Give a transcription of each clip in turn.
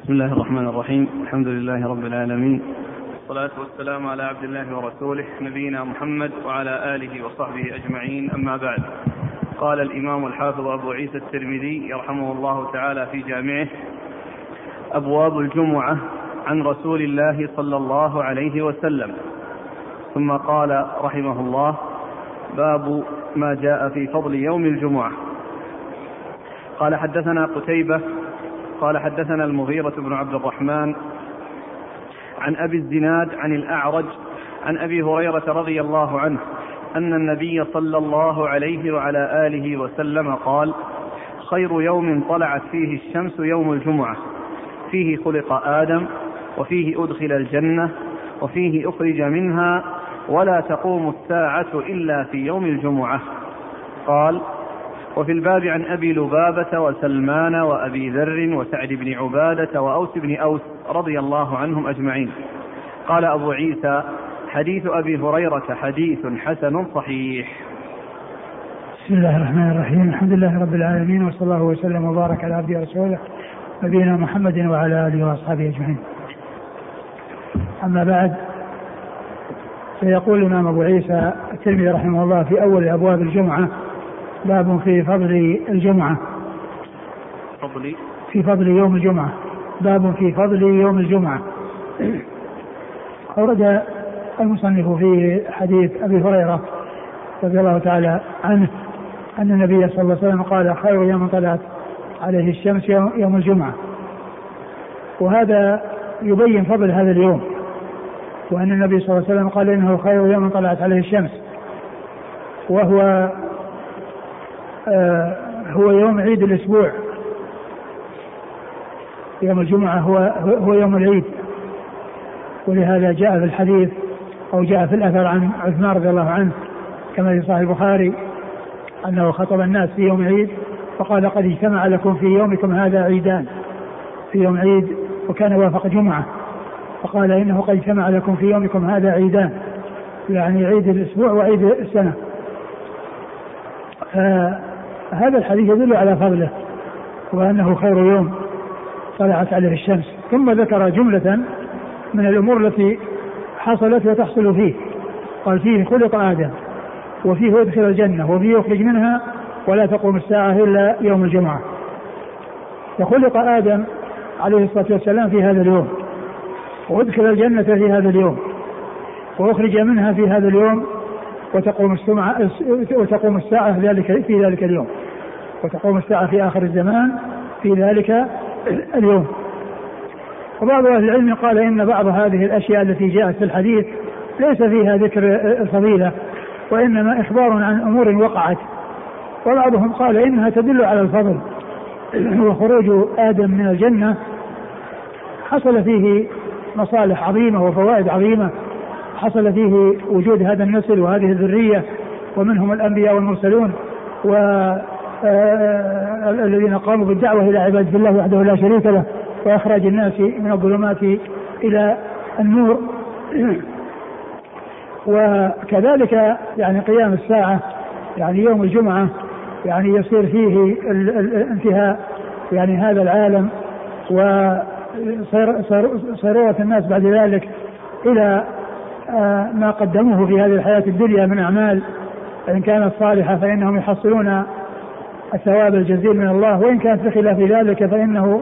بسم الله الرحمن الرحيم. الحمد لله رب العالمين. والصلاة والسلام على عبد الله ورسوله نبينا محمد وعلى آله وصحبه أجمعين. أما بعد. قال الإمام الحافظ أبو عيسى الترمذي يرحمه الله تعالى في جامعه أبواب الجمعة عن رسول الله صلى الله عليه وسلم. ثم قال رحمه الله باب ما جاء في فضل يوم الجمعة. قال حدثنا قتيبة قال حدثنا المغيرة بن عبد الرحمن عن أبي الزناد عن الأعرج عن أبي هريرة رضي الله عنه أن النبي صلى الله عليه وعلى آله وسلم قال خير يوم طلعت فيه الشمس يوم الجمعة فيه خلق آدم وفيه أدخل الجنة وفيه أخرج منها ولا تقوم الساعة إلا في يوم الجمعة. قال وفي الباب عن أبي لبابة وسلمان وأبي ذر وسعد بن عبادة وأوس بن أوس رضي الله عنهم أجمعين. قال أبو عيسى حديث أبي هريرة حديث حسن صحيح. بسم الله الرحمن الرحيم. الحمد لله رب العالمين وصلى الله وسلم وبارك على عبده ورسوله نبينا محمد وعلى آله وأصحابه أجمعين. أما بعد فيقول الإمام أبو عيسى الترمذي رحمه الله في أول أبواب الجمعة باب في فضل الجمعة. فضل في فضل يوم الجمعة. باب في فضل يوم الجمعة. أورد المصنف في حديث أبي هريرة رضي الله تعالى عنه أن النبي صلى الله عليه وسلم قال خير يوم طلعت عليه الشمس يوم الجمعة وهذا يبين فضل هذا اليوم وأن النبي صلى الله عليه وسلم قال إنه خير يوم طلعت عليه الشمس وهو هو يوم عيد الأسبوع. يوم الجمعة هو هو يوم العيد. ولهذا جاء في الحديث أو جاء في الأثر عن عثمان رضي الله عنه كما في صحيح البخاري أنه خطب الناس في يوم عيد فقال قد اجتمع لكم في يومكم هذا عيدان. في يوم عيد وكان وافق جمعة. فقال إنه قد اجتمع لكم في يومكم هذا عيدان. يعني عيد الأسبوع وعيد السنة. هذا الحديث يدل على فضله وأنه خير يوم طلعت عليه الشمس. ثم ذكر جملة من الأمور التي حصلت وتحصل فيه. قال فيه خلق آدم وفيه أدخل الجنة وفيه يخرج منها ولا تقوم الساعة إلا يوم الجمعة. وخلق آدم عليه الصلاة والسلام في هذا اليوم وأدخل الجنة في هذا اليوم وأخرج منها في هذا اليوم وتقوم وتقوم الساعة ذلك في ذلك اليوم. وتقوم الساعة في آخر الزمان في ذلك اليوم. وبعض أهل العلم قال إن بعض هذه الأشياء التي جاءت في الحديث ليس فيها ذكر الفضيلة وإنما إخبار عن أمور وقعت. وبعضهم قال إنها تدل على الفضل وخروج آدم من الجنة. حصل فيه مصالح عظيمة وفوائد عظيمة. حصل فيه وجود هذا النسل وهذه الذرية ومنهم الأنبياء والمرسلون و الذين قاموا بالدعوة إلى عبادة الله وحده لا شريك له وإخراج الناس من الظلمات إلى النور. وكذلك يعني قيام الساعة يعني يوم الجمعة يعني يصير فيه انتهاء يعني هذا العالم. وصيرورة الناس بعد ذلك إلى ما قدموه في هذه الحياة الدنيا من أعمال. إن كانت صالحة فإنهم يحصلون الثواب الجزيل من الله وإن كانت بخلاف ذلك فإنه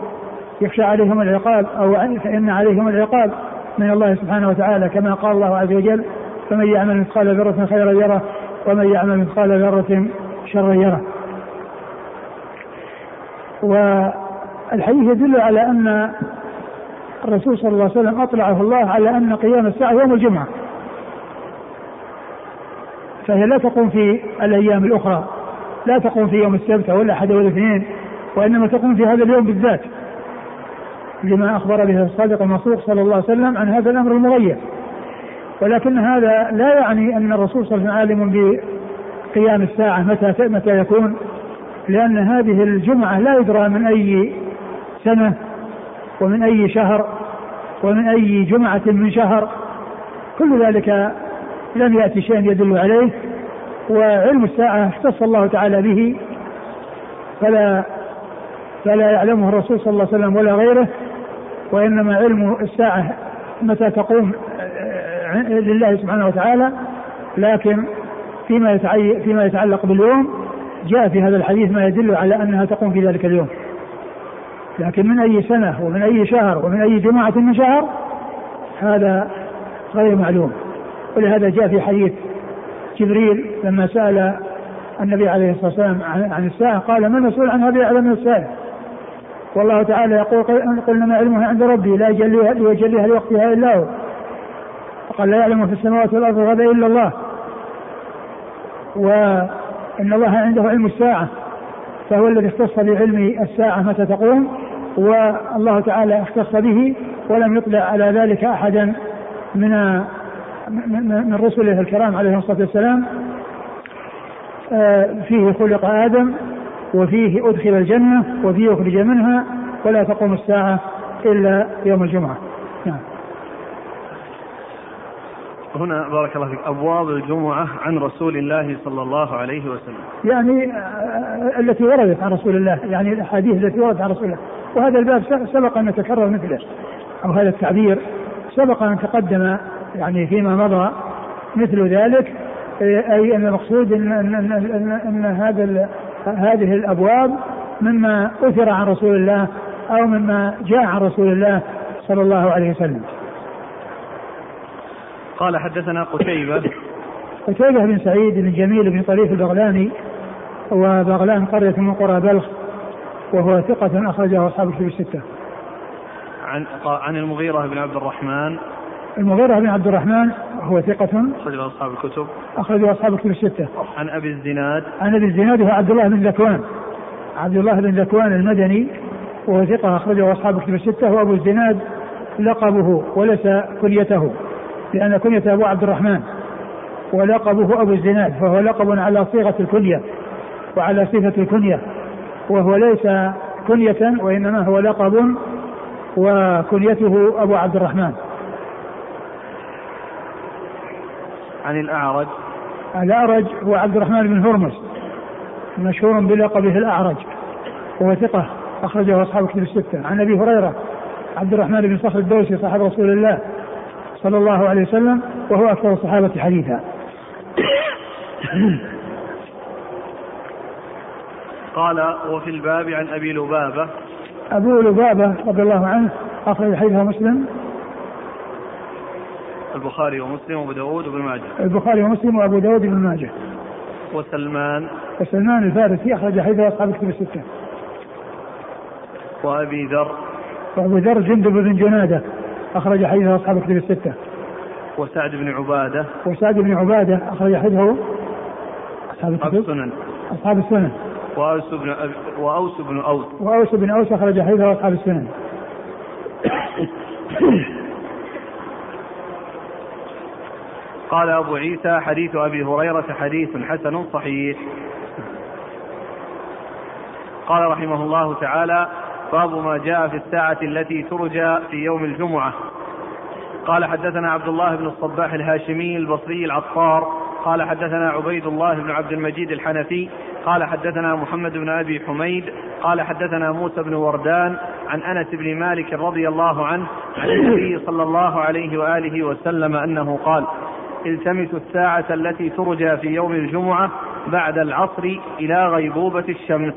يخشى عليهم العقاب أو فإن عليهم العقاب من الله سبحانه وتعالى كما قال الله عز وجل فمن يعمل مثقال ذرة خيرا يره ومن يعمل مثقال ذرة شرا يره. والحديث يدل على أن الرسول صلى الله عليه وسلم أطلعه الله على أن قيام الساعة يوم الجمعة فهي لا تقوم في الأيام الأخرى. لا تقوم في يوم السبت أو الأحد أو الاثنين وإنما تقوم في هذا اليوم بالذات. لما أخبر به الصادق المصدوق صلى الله عليه وسلم عن هذا الأمر المغير. ولكن هذا لا يعني أن الرسول صلى الله عليه وسلم عالم بقيام الساعة متى متى يكون لأن هذه الجمعة لا يدرى من أي سنة ومن أي شهر ومن أي جمعة من شهر. كل ذلك لم يأتي شيء يدل عليه. وعلم الساعة اختص الله تعالى به فلا فلا يعلمه الرسول صلى الله عليه وسلم ولا غيره وإنما علم الساعة متى تقوم لله سبحانه وتعالى لكن فيما فيما يتعلق باليوم جاء في هذا الحديث ما يدل على أنها تقوم في ذلك اليوم. لكن من أي سنة ومن أي شهر ومن أي جماعة من شهر هذا غير معلوم. ولهذا جاء في حديث جبريل لما سأل النبي عليه الصلاة والسلام عن الساعة قال من المسؤول عنها باعلم من السائل. والله تعالى يقول قل إنما علمها عند ربي لا يجليها ليجليها لوقتها إلا هو. قال لا يعلم في السماوات والأرض غدا إلا الله. وإن الله عنده علم الساعة فهو الذي اختص بعلم الساعة متى تقوم والله تعالى اختص به ولم يطلع على ذلك أحدا من من رسله الكرام عليه الصلاة والسلام آه، فيه خلق آدم وفيه أدخل الجنة وفيه أخرج منها ولا تقوم الساعة إلا يوم الجمعة. نعم. هنا بارك الله فيك أبواب الجمعة عن رسول الله صلى الله عليه وسلم يعني آه، التي وردت عن رسول الله يعني الأحاديث التي وردت عن رسول الله وهذا الباب سبق أن يتكرر مثله أو هذا التعبير سبق أن تقدم يعني فيما مضى مثل ذلك أي أن المقصود أن, أن, أن, أن, أن هذا هذه الأبواب مما أثر عن رسول الله أو مما جاء عن رسول الله صلى الله عليه وسلم. قال حدثنا قتيبة. قتيبة بن سعيد بن جميل بن طريف البغلاني وبغلان قرية من قرى بلخ وهو ثقة أخرجه أصحاب الكتب الستة. عن عن المغيرة بن عبد الرحمن. المغيرة بن عبد الرحمن هو ثقة. أخرجه أصحاب الكتب. أخرجه أصحاب الكتب الستة. عن أبي الزناد. عن أبي الزناد هو عبد الله بن ذكوان. عبد الله بن ذكوان المدني وهو ثقة أخرجه أصحاب الكتب الستة. وأبو الزناد لقبه وليس كنيته لأن كنية أبو عبد الرحمن ولقبه أبو الزناد فهو لقب على صيغة الكنية وعلى صفة الكنية وهو ليس كنية وإنما هو لقب وكنيته أبو عبد الرحمن. عن الأعرج. الأعرج هو عبد الرحمن بن هرمز مشهور بلقبه الأعرج وهو ثقة أخرجه أصحاب الكتب الستة. عن أبي هريرة عبد الرحمن بن صخر الدوسي صاحب رسول الله صلى الله عليه وسلم وهو أكثر الصحابة حديثا. قال وفي الباب عن أبي لبابة. أبو لبابة رضي الله عنه أخرج حديثه مسلم. البخاري ومسلم وأبو داود وابن ماجه. البخاري ومسلم وأبو داود وابن ماجه. وسلمان. وسلمان الفارسي أخرج حديثه أصحاب الكتب الستة. وأبي ذر. وأبو ذر جندب بن جنادة أخرج حديثه أصحاب الكتب الستة. وسعد بن عبادة. وسعد بن عبادة أخرج حديثه أصحاب الكتب. السنن. أصحاب السنن. وأوس بن أب... وأوس بن أوس. وأوس بن أوس أخرج حديثه أصحاب السنن. قال أبو عيسى حديث أبي هريرة حديث حسن صحيح. قال رحمه الله تعالى باب ما جاء في الساعة التي ترجى في يوم الجمعة. قال حدثنا عبد الله بن الصباح الهاشمي البصري العطار. قال حدثنا عبيد الله بن عبد المجيد الحنفي. قال حدثنا محمد بن أبي حميد. قال حدثنا موسى بن وردان عن أنس بن مالك رضي الله عنه عن النبي صلى الله عليه وآله وسلم أنه قال التمسوا الساعة التي ترجى في يوم الجمعة بعد العصر إلى غيبوبة الشمس.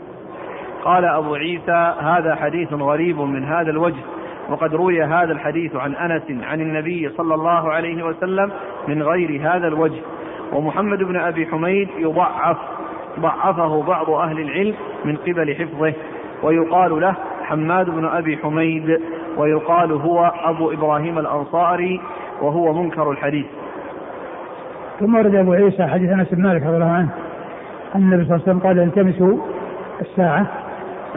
قال أبو عيسى هذا حديث غريب من هذا الوجه وقد روي هذا الحديث عن أنس عن النبي صلى الله عليه وسلم من غير هذا الوجه. ومحمد بن أبي حميد يضعف ضعفه بعض أهل العلم من قبل حفظه ويقال له حماد بن أبي حميد ويقال هو أبو إبراهيم الأنصاري وهو منكر الحديث. ثم ورد أبو عيسى حديث أنس بن مالك رضي الله عنه أن النبي صلى الله عليه وسلم قال التمسوا الساعة.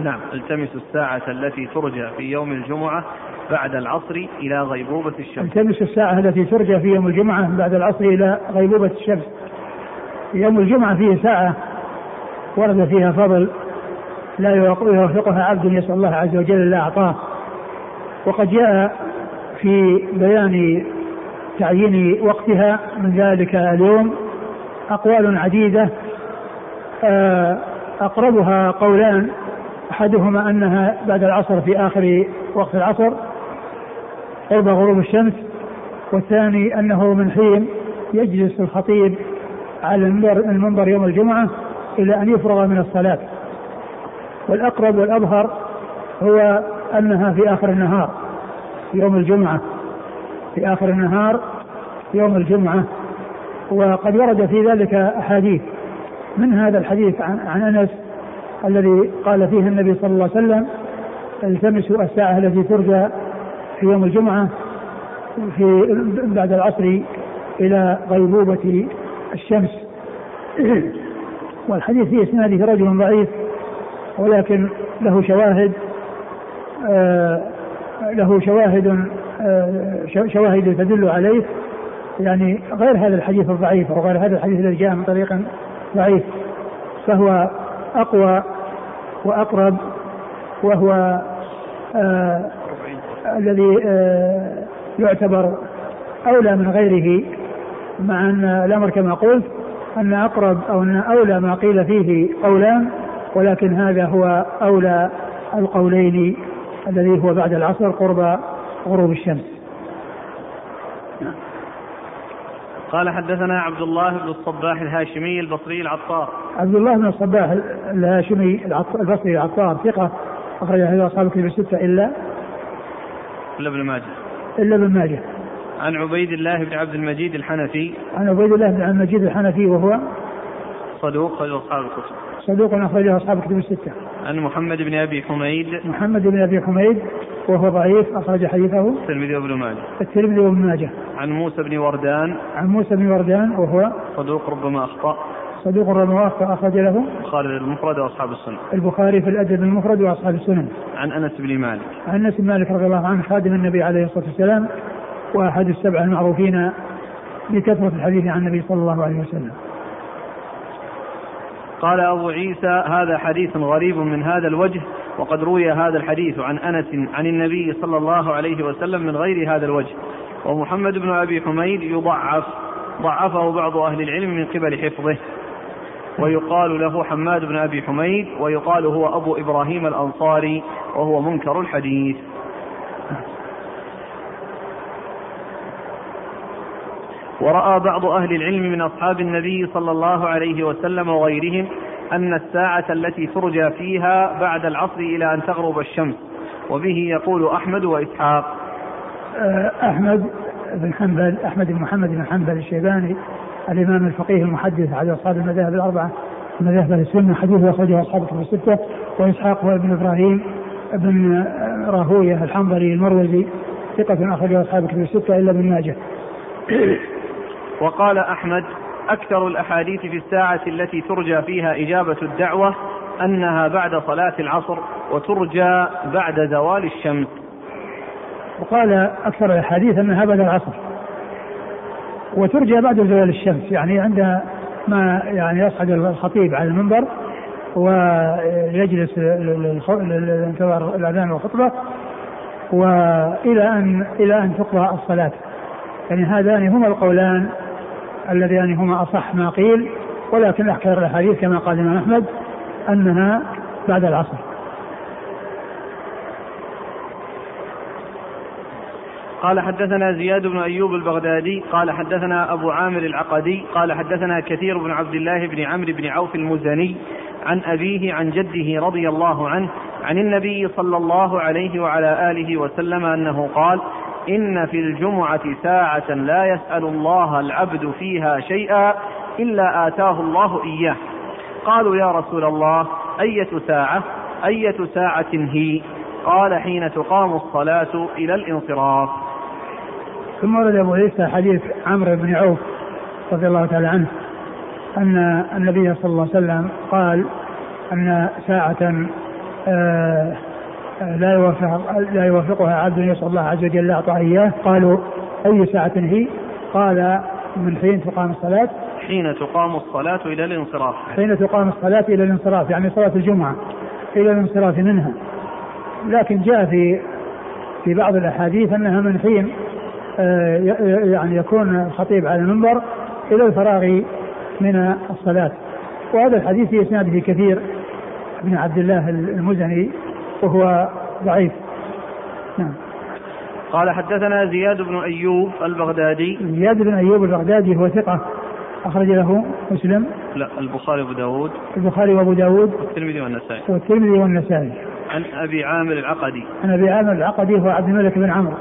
نعم التمس الساعة التي ترجى في يوم الجمعة بعد العصر إلى غيبوبة الشمس. التمس الساعة التي ترجى في يوم الجمعة بعد العصر إلى غيبوبة الشمس. يوم الجمعة فيه ساعة ورد فيها فضل لا يوافقها عبد يسأل الله عز وجل إلا أعطاه. وقد جاء في بيان تعيين وقتها من ذلك اليوم أقوال عديدة. آه، أقربها قولان أحدهما أنها بعد العصر في آخر وقت العصر قرب غروب الشمس والثاني أنه من حين يجلس الخطيب على المنبر يوم الجمعة إلى أن يفرغ من الصلاة. والأقرب والأظهر هو أنها في آخر النهار يوم الجمعة. في آخر النهار يوم الجمعة وقد ورد في ذلك أحاديث. من هذا الحديث عن, عن أنس الذي قال فيه النبي صلى الله عليه وسلم التمسوا الساعة التي ترجى في يوم الجمعة في بعد العصر إلى غيبوبة الشمس. والحديث في إسناده رجل ضعيف ولكن له شواهد آه له شواهد آه شواهد تدل عليه. يعني غير هذا الحديث الضعيف أو غير هذا الحديث الذي جاء من طريق ضعيف فهو أقوى وأقرب وهو آه الذي آه يعتبر أولى من غيره مع أن الأمر كما قلت أن أقرب أو أن أولى ما قيل فيه قولان ولكن هذا هو أولى القولين. الذي هو بعد العصر قرب غروب الشمس. قال حدثنا عبد الله بن الصباح الهاشمي البصري العطار. عبد الله بن الصباح الهاشمي البصري العطار ثقة أخرج له أصحاب الكتب الستة إلا إلا ابن ماجه. إلا ابن ماجه. عن عبيد الله بن عبد المجيد الحنفي. عن عبيد الله بن عبد المجيد الحنفي وهو صدوق خرج أصحاب الكتب. صدوق أخرجه أصحاب الكتب الستة. عن محمد بن أبي حميد. محمد بن أبي حميد وهو ضعيف أخرج حديثه الترمذي وابن ماجه. الترمذي وابن ماجه. عن موسى بن وردان. عن موسى بن وردان وهو صدوق ربما أخطأ. صدوق ربما أخطأ أخرج له البخاري المفرد وأصحاب السنة. البخاري في الأدب المفرد وأصحاب السنن. عن أنس بن مالك. عن أنس بن مالك رضي الله عنه خادم النبي عليه الصلاة والسلام وأحد السبع المعروفين بكثرة الحديث عن النبي صلى الله عليه وسلم. قال أبو عيسى هذا حديث غريب من هذا الوجه وقد روي هذا الحديث عن أنس عن النبي صلى الله عليه وسلم من غير هذا الوجه. ومحمد بن أبي حميد يضعف ضعفه بعض أهل العلم من قبل حفظه. ويقال له حماد بن أبي حميد ويقال هو أبو إبراهيم الأنصاري وهو منكر الحديث. ورأى بعض أهل العلم من أصحاب النبي صلى الله عليه وسلم وغيرهم أن الساعة التي ترجى فيها بعد العصر إلى أن تغرب الشمس وبه يقول أحمد وإسحاق. أحمد بن حنبل أحمد بن محمد بن حنبل الشيباني الإمام الفقيه المحدث على أصحاب المذاهب الأربعة مذاهب السنة حديث أخرجه أصحاب الكتب الستة وإسحاق هو ابن إبراهيم بن راهوية الحنظلي المروزي ثقة أخرجه أصحاب الكتب الستة إلا ابن ماجه. وقال أحمد أكثر الأحاديث في الساعة التي ترجى فيها إجابة الدعوة أنها بعد صلاة العصر وترجى بعد زوال الشمس. وقال أكثر الأحاديث أنها بعد العصر وترجى بعد زوال الشمس. يعني عند ما يعني يصعد الخطيب على المنبر ويجلس الأذان والخطبة وإلى أن إلى أن تقرأ الصلاة. يعني هذان هما القولان اللذان هما أصح ما قيل ولكن أحكام الأحاديث كما قال الإمام أحمد أنها بعد العصر. قال حدثنا زياد بن أيوب البغدادي قال حدثنا أبو عامر العقدي قال حدثنا كثير بن عبد الله بن عمرو بن عوف المزني عن أبيه عن جده رضي الله عنه عن النبي صلى الله عليه وعلى آله وسلم أنه قال إن في الجمعة ساعة لا يسأل الله العبد فيها شيئا إلا آتاه الله إياه. قالوا يا رسول الله أية ساعة؟ أية ساعة هي؟ قال حين تقام الصلاة إلى الانصراف. ثم ورد أبو عيسى حديث عمرو بن عوف رضي الله تعالى عنه أن النبي صلى الله عليه وسلم قال أن ساعة آه لا يوافق لا يوافقها عبد يسأل الله عز وجل أعطاه إياه. قالوا أي ساعة هي؟ قال من حين تقام الصلاة. حين تقام الصلاة إلى الانصراف. حين تقام الصلاة إلى الانصراف يعني صلاة الجمعة إلى الانصراف منها. لكن جاء في في بعض الأحاديث أنها من حين يعني يكون الخطيب على المنبر إلى الفراغ من الصلاة. وهذا الحديث في إسناده كثير. بن عبد الله المزني وهو ضعيف. نعم. قال حدثنا زياد بن أيوب البغدادي. زياد بن أيوب البغدادي هو ثقة أخرج له مسلم. لا البخاري وأبو داود. البخاري وأبو داود. والترمذي والنسائي. والترمذي والنسائي. عن أبي عامر العقدي. عن أبي عامر العقدي هو عبد الملك بن عمرو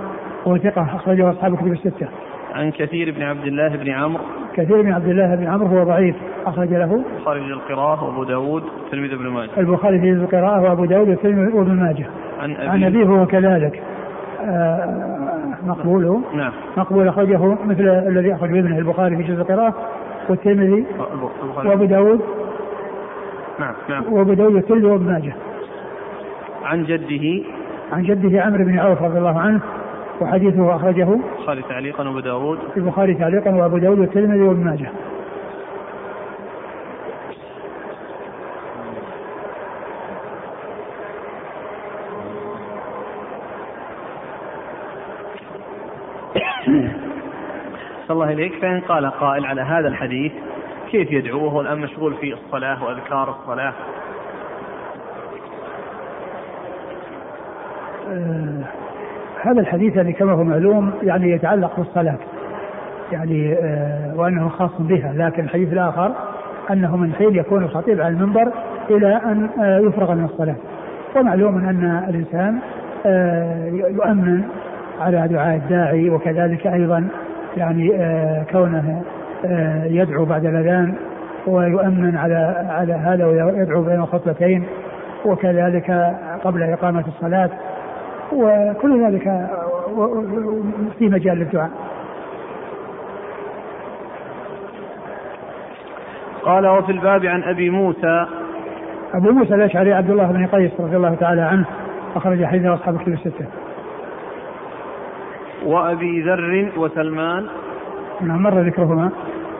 وهو ثقة أخرجه أصحاب الكتب الستة. عن كثير بن عبد الله بن عمرو. كثير بن عبد الله بن عمرو هو ضعيف أخرج له. البخاري في القراءة وأبو داود والترمذي بن ماجه. البخاري في القراءة وأبو داود والترمذي وابن ماجه. عن أبي عن أبيه هو كذلك. آه، مقبول. نعم. مقبول أخرجه مثل الذي أخرجه ابنه البخاري في جزء القراءة والترمذي وأبو داود. نعم نعم. وأبو داود والترمذي وابن ماجه. عن جده. عن جده عمرو بن عوف رضي الله عنه. وحديثه أخرجه البخاري تعليقا وأبو داود. البخاري تعليقا وأبو داود والترمذي وابن ماجه. الله إليك فإن قال قائل على هذا الحديث كيف يدعو وهو الآن مشغول في الصلاة وأذكار الصلاة؟ آه، هذا الحديث يعني كما هو معلوم يعني يتعلق بالصلاة. يعني آه، وأنه خاص بها. لكن الحديث الآخر أنه من حين يكون الخطيب على المنبر إلى أن آه، يفرغ من الصلاة. ومعلوم أن الإنسان آه، يؤمن على دعاء الداعي وكذلك أيضا يعني كونه يدعو بعد الأذان ويؤمن على على هذا ويدعو بين الخطبتين وكذلك قبل إقامة الصلاة. وكل ذلك في مجال للدعاء قال وفي الباب عن أبي موسى. أبو موسى الأشعري عبد الله بن قيس رضي الله تعالى عنه أخرج حديث أصحاب الكتب الستة. وأبي ذر وسلمان. نعم مر ذكرهما.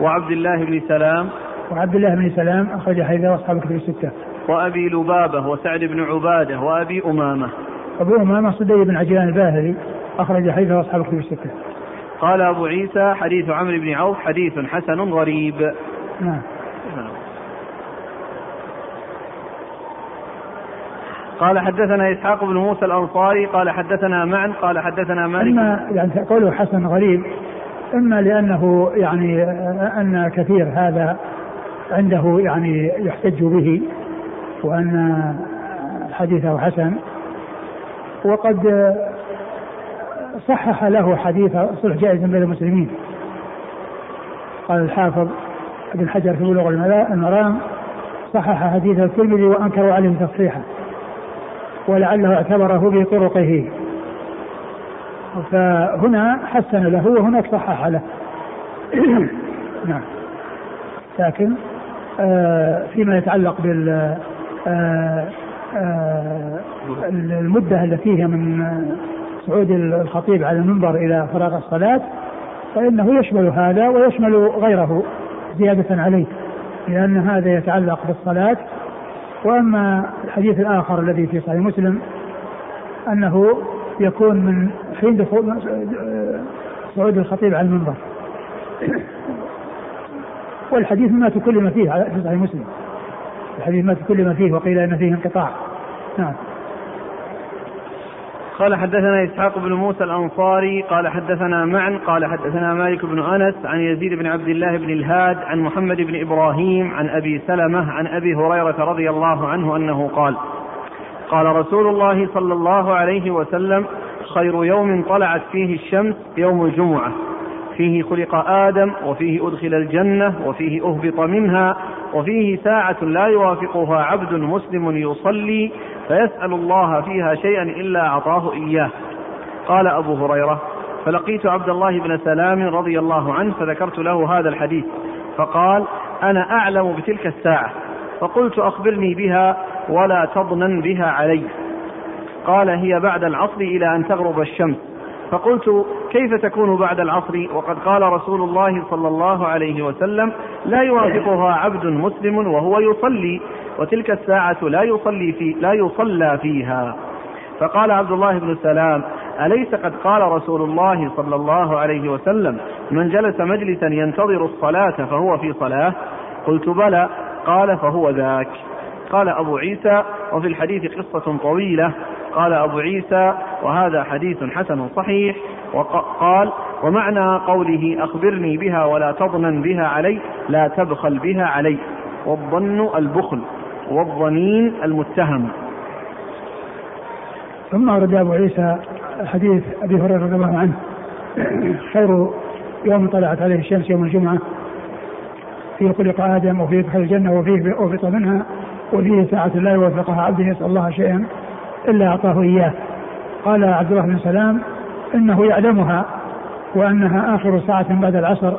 وعبد الله بن سلام. وعبد الله بن سلام أخرج حديث أصحاب الكتب الستة. وأبي لبابة وسعد بن عبادة وأبي أمامة. أبو أمامة صدي بن عجلان الباهلي أخرج حديث أصحاب الكتب الستة. قال أبو عيسى حديث عمرو بن عوف حديث حسن غريب. نعم. قال حدثنا إسحاق بن موسى الأنصاري قال حدثنا معا قال حدثنا مالك. إما يعني قوله حسن غريب إما لأنه يعني أن كثير هذا عنده يعني يحتج به وأن حديثه حسن. وقد صحح له حديث صلح جائز بين المسلمين. قال الحافظ ابن حجر في بلوغ المرام صحح حديث الترمذي وانكروا عليه تصحيحه ولعله اعتبره بطرقه. فهنا حسن له وهناك صحح له. نعم. لكن آه فيما يتعلق بال آه المدة التي هي من صعود الخطيب على المنبر إلى فراغ الصلاة فإنه يشمل هذا ويشمل غيره زيادة عليه لأن هذا يتعلق بالصلاة. وأما الحديث الآخر الذي في صحيح مسلم أنه يكون من حين دخول صعود الخطيب على المنبر. والحديث ما تكلم فيه في صحيح مسلم. الحديث ما فيه وقيل إن فيه انقطاع. نعم. قال حدثنا إسحاق بن موسى الأنصاري قال حدثنا معا قال حدثنا مالك بن أنس عن يزيد بن عبد الله بن الهاد عن محمد بن إبراهيم عن أبي سلمة عن أبي هريرة رضي الله عنه أنه قال قال رسول الله صلى الله عليه وسلم خير يوم طلعت فيه الشمس يوم الجمعة. فيه خلق آدم وفيه أدخل الجنة وفيه أهبط منها وفيه ساعة لا يوافقها عبد مسلم يصلي فيسأل الله فيها شيئا إلا أعطاه إياه. قال أبو هريرة فلقيت عبد الله بن سلام رضي الله عنه فذكرت له هذا الحديث. فقال أنا أعلم بتلك الساعة. فقلت أخبرني بها ولا تضنن بها علي. قال هي بعد العصر إلى أن تغرب الشمس. فقلت كيف تكون بعد العصر؟ وقد قال رسول الله صلى الله عليه وسلم لا يوافقها عبد مسلم وهو يصلي وتلك الساعة لا يصلي في لا يصلى فيها. فقال عبد الله بن سلام أليس قد قال رسول الله صلى الله عليه وسلم من جلس مجلسا ينتظر الصلاة فهو في صلاة؟ قلت بلى قال فهو ذاك. قال أبو عيسى وفي الحديث قصة طويلة قال أبو عيسى وهذا حديث حسن صحيح وقال ومعنى قوله أخبرني بها ولا تظنن بها علي لا تبخل بها علي والظن البخل والظنين المتهم. ثم ورد أبو عيسى حديث أبي هريرة رضي الله عنه. خير يوم طلعت عليه الشمس يوم الجمعة. فيه خلق آدم وفيه دخل الجنة وفيه أوفق منها. وفيه ساعة لا يوفقها عبد يسأل الله شيئا. إلا أعطاه إياه. قال عبد الله بن سلام إنه يعلمها وأنها آخر ساعة بعد العصر.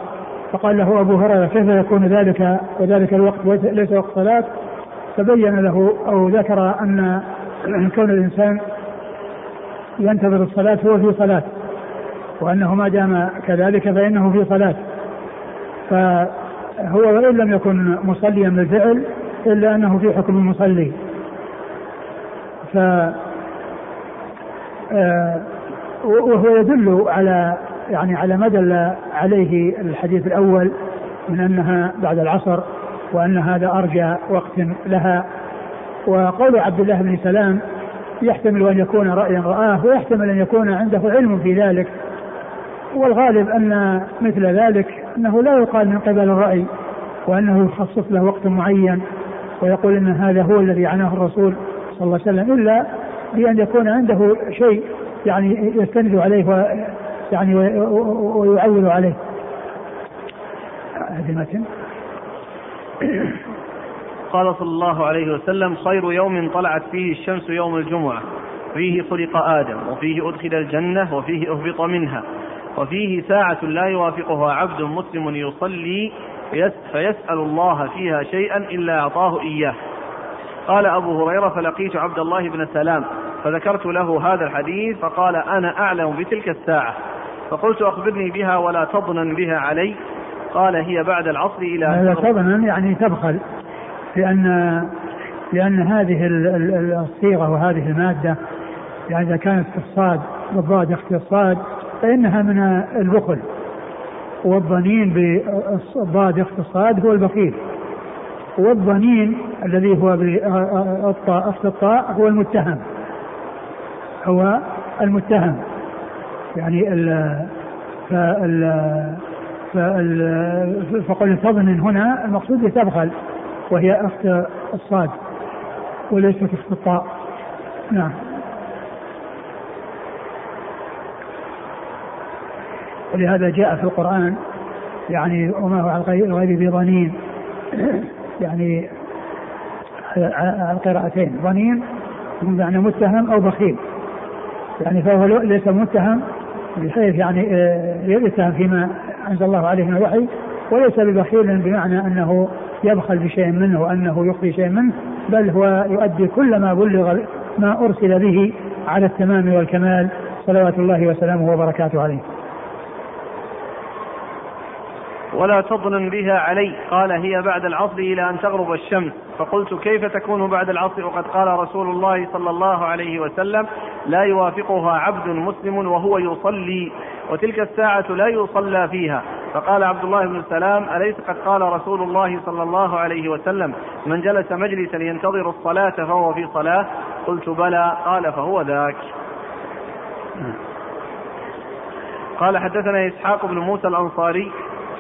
فقال له أبو هريرة كيف يكون ذلك وذلك الوقت ليس وقت صلاة؟ فبين له أو ذكر أن كون الإنسان ينتظر الصلاة هو في صلاة وأنه ما دام كذلك فإنه في صلاة. فهو وإن لم يكن مصليا بالفعل إلا أنه في حكم المصلي. ف آه، وهو يدل على يعني على ما دل عليه الحديث الأول من أنها بعد العصر وأن هذا أرجى وقت لها. وقول عبد الله بن سلام يحتمل أن يكون رأيا رآه ويحتمل أن يكون عنده علم في ذلك. والغالب أن مثل ذلك أنه لا يقال من قبل الرأي وأنه يخصص له وقت معين ويقول أن هذا هو الذي عناه الرسول. صلى الله عليه وسلم إلا بأن يكون عنده شيء يعني يستند عليه و يعني ويعول عليه. هذه متن قال صلى الله عليه وسلم خير يوم طلعت فيه الشمس يوم الجمعة فيه خلق آدم وفيه أدخل الجنة وفيه أهبط منها وفيه ساعة لا يوافقها عبد مسلم يصلي فيسأل الله فيها شيئا إلا أعطاه إياه. قال أبو هريرة فلقيت عبد الله بن سلام فذكرت له هذا الحديث فقال أنا أعلم بتلك الساعة. فقلت أخبرني بها ولا تظنن بها علي. قال هي بعد العصر إلى هذا تظنن يعني تبخل لأن لأن هذه الصيغة وهذه المادة يعني إذا كانت في الصاد بالضاد اختصاد فإنها من البخل والظنين بالضاد اختصاد هو البخيل. والظنين الذي هو اخت الطاء هو المتهم. هو المتهم. يعني ال فال فقل تظن هنا المقصود بتبخل وهي أخت الصاد وليست اخت الطاء. نعم. ولهذا جاء في القرآن يعني وما هو على الغيب بظنين يعني على القراءتين ظنين بمعنى متهم أو بخيل يعني فهو ليس متهم بحيث يعني آه، يتهم فيما أنزل الله عليه من الوحي وليس ببخيل بمعنى أنه يبخل بشيء منه وانه يخفي شيء منه بل هو يؤدي كل ما بلغ ما أرسل به على التمام والكمال صلوات الله وسلامه وبركاته عليه. ولا تظنن بها علي. قال هي بعد العصر إلى أن تغرب الشمس. فقلت كيف تكون بعد العصر؟ وقد قال رسول الله صلى الله عليه وسلم لا يوافقها عبد مسلم وهو يصلي وتلك الساعة لا يصلى فيها. فقال عبد الله بن السلام أليس قد قال رسول الله صلى الله عليه وسلم من جلس مجلسا ينتظر الصلاة فهو في صلاة؟ قلت بلى. قال فهو ذاك. قال حدثنا إسحاق بن موسى الأنصاري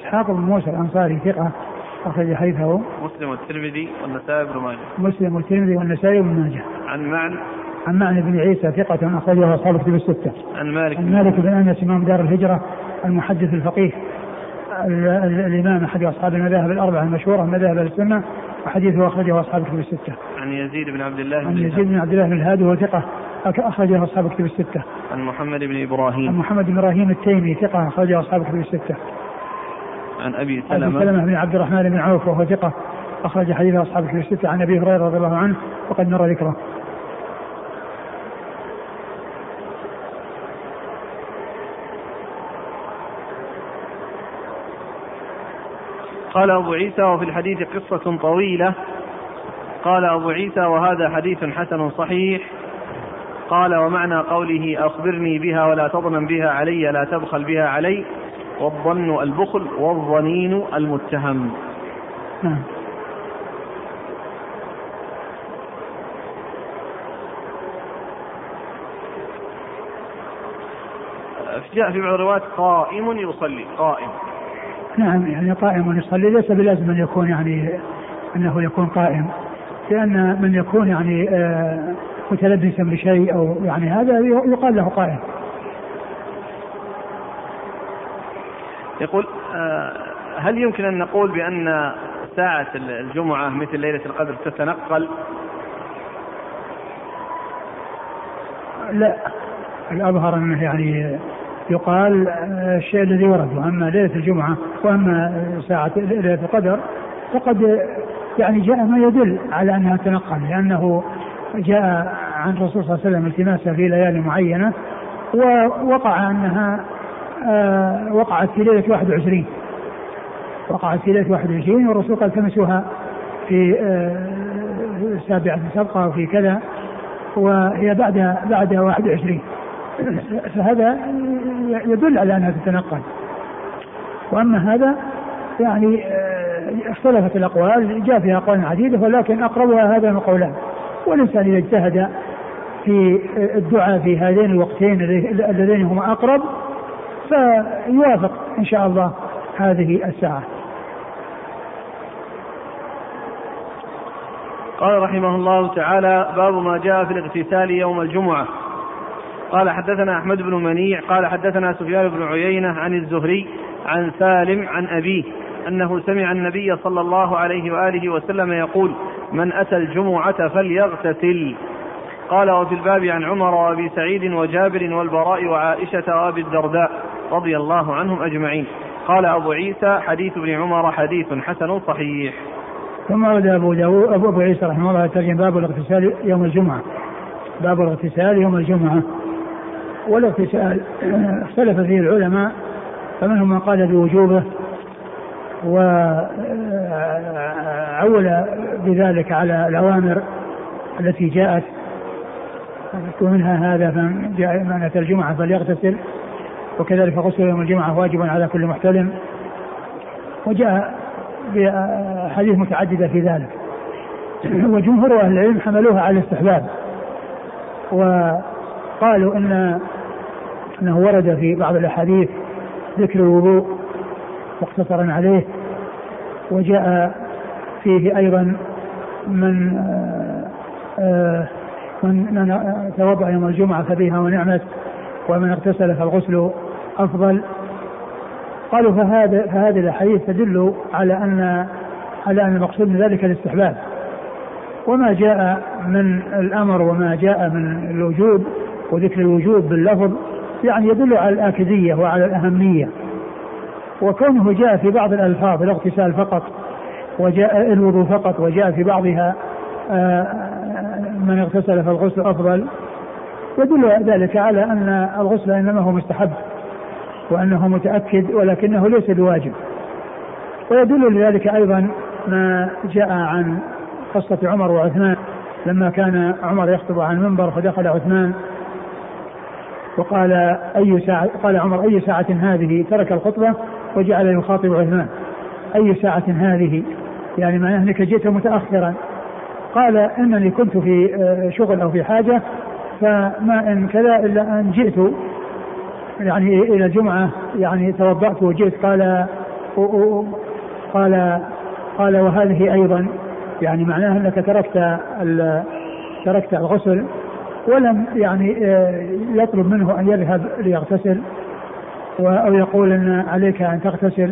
إسحاق بن موسى الأنصاري ثقة أخرج حديثه مسلم والترمذي والنسائي بن ماجه مسلم والترمذي والنسائي بن ماجه عن معن عن معن بن عيسى ثقة أخرجه أصحاب الكتب الستة عن مالك عن مالك بن أنس إمام دار الهجرة المحدث الفقيه الإمام أحد أصحاب المذاهب الأربعة المشهورة مذاهب السنة وحديثه أخرجه أصحاب الكتب الستة. عن يزيد بن عبد الله عن يزيد بن عبد الله بن الهادي وهو ثقة أخرجه أصحاب الكتب الستة. عن محمد بن إبراهيم. عن محمد بن إبراهيم التيمي ثقة أخرجه أصحاب الكتب الستة. عن أبي سلمه أبي سلمة. بن عبد الرحمن بن عوف وهو ثقة أخرج حديث أصحاب الكتب الستة عن أبي هريرة رضي الله عنه وقد مر ذكره. قال أبو عيسى وفي الحديث قصة طويلة. قال أبو عيسى وهذا حديث حسن صحيح. قال ومعنى قوله أخبرني بها ولا تظنن بها علي لا تبخل بها علي. والظن البخل والظنين المتهم. نعم. جاء في بعض الروايات قائم يصلي قائم. نعم يعني قائم يصلي. ليس بلازم أن يكون يعني أنه يكون قائم لأن من يكون يعني آه، متلبسا بشيء أو يعني هذا يقال له قائم. يقول آه هل يمكن أن نقول بأن ساعة الجمعة مثل ليلة القدر تتنقل؟ لا الأظهر أنه يعني يقال الشيء الذي ورد واما ليلة الجمعة وأما ساعة ليلة القدر فقد يعني جاء ما يدل على أنها تنقل لأنه جاء عن الرسول صلى الله عليه وسلم التماسها في ليالي معينة ووقع أنها آه وقعت في ليلة 21 وقعت في ليلة 21 والرسول قال التمسوها في آه سابعه سبقة وفي كذا وهي بعد بعد 21 فهذا يدل على أنها تتنقل. وأما هذا يعني آه، اختلفت الأقوال جاء فيها اقوال عديده ولكن أقربها هذا القولان والإنسان إذا اجتهد في الدعاء في هذين الوقتين اللذين هما أقرب فيوافق إن شاء الله هذه الساعة. قال رحمه الله تعالى باب ما جاء في الاغتسال يوم الجمعة. قال حدثنا أحمد بن منيع قال حدثنا سفيان بن عيينة عن الزهري عن سالم عن أبيه أنه سمع النبي صلى الله عليه وآله وسلم يقول من أتى الجمعة فليغتسل. قال وفي الباب عن عمر وأبي سعيد وجابر والبراء وعائشة وأبي الدرداء. رضي الله عنهم أجمعين. قال أبو عيسى حديث ابن عمر حديث حسن صحيح. ثم ورد أبو داود أبو, أبو عيسى رحمه الله ترجم باب الاغتسال يوم الجمعة. باب الاغتسال يوم الجمعة. والاغتسال اختلف فيه العلماء فمنهم من قال بوجوبه وعول بذلك على الأوامر التي جاءت. ومنها هذا من جاء من أتى الجمعة فليغتسل. وكذلك غسل يوم الجمعة واجب على كل محتلم. وجاء بأحاديث متعددة في ذلك. وجمهور أهل العلم حملوها على الاستحباب. وقالوا أن أنه ورد في بعض الأحاديث ذكر الوضوء مقتصرا عليه. وجاء فيه أيضا من آه، من من توضأ يوم الجمعة فبها ونعمت ومن اغتسل فالغسل أفضل. قالوا فهذا فهذه الأحاديث تدل على أن على أن المقصود من ذلك الاستحباب. وما جاء من الأمر وما جاء من الوجوب وذكر الوجوب باللفظ يعني يدل على الآكدية وعلى الأهمية. وكونه جاء في بعض الألفاظ الاغتسال فقط وجاء الوضوء فقط وجاء في بعضها آه، من اغتسل فالغسل أفضل يدل ذلك على أن الغسل إنما هو مستحب. وأنه متأكد ولكنه ليس بواجب. ويدل لذلك أيضا ما جاء عن قصة عمر وعثمان. لما كان عمر يخطب عن المنبر فدخل عثمان وقال أي ساعة قال عمر أي ساعة هذه؟ ترك الخطبة وجعل يخاطب عثمان. أي ساعة هذه؟ يعني معناه أنك جئت متأخرا. قال إنني كنت في آه، شغل أو في حاجة فما إن كذا إلا أن جئت يعني إلى الجمعة يعني توضأت وجئت قال قال قال وهذه أيضا يعني معناه أنك تركت تركت الغسل ولم يعني آه، يطلب منه أن يذهب ليغتسل أو يقول إن عليك أن تغتسل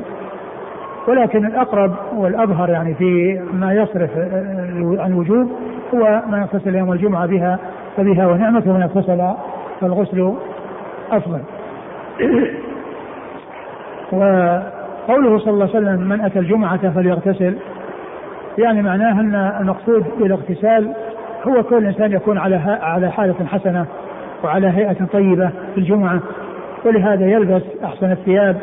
ولكن الأقرب والاظهر يعني في ما يصرف آه، عن الوجوب هو من اغتسل يوم الجمعة بها فبها ونعمه ومن اغتسل فالغسل أفضل. وقوله صلى الله عليه وسلم من أتى الجمعة فليغتسل. يعني معناه أن المقصود بالاغتسال هو كل إنسان يكون على على حالة حسنة وعلى هيئة طيبة في الجمعة ولهذا يلبس أحسن الثياب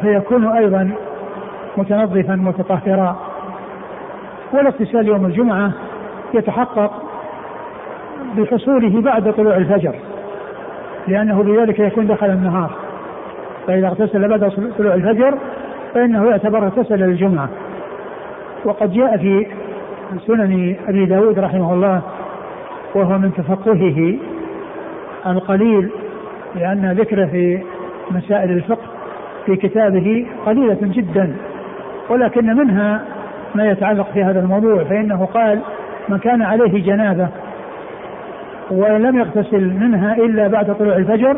فيكون أيضا متنظفا متطهرا. والاغتسال يوم الجمعة يتحقق بحصوله بعد طلوع الفجر. لأنه بذلك يكون دخل النهار. فإذا اغتسل بعد طلوع الفجر فإنه يعتبر اغتسل للجمعة. وقد جاء في سنن أبي داود رحمه الله وهو من تفقهه القليل لأن ذكره في مسائل الفقه في كتابه قليلة جدا. ولكن منها ما يتعلق في هذا الموضوع فإنه قال من كان عليه جنابة ولم يغتسل منها إلا بعد طلوع الفجر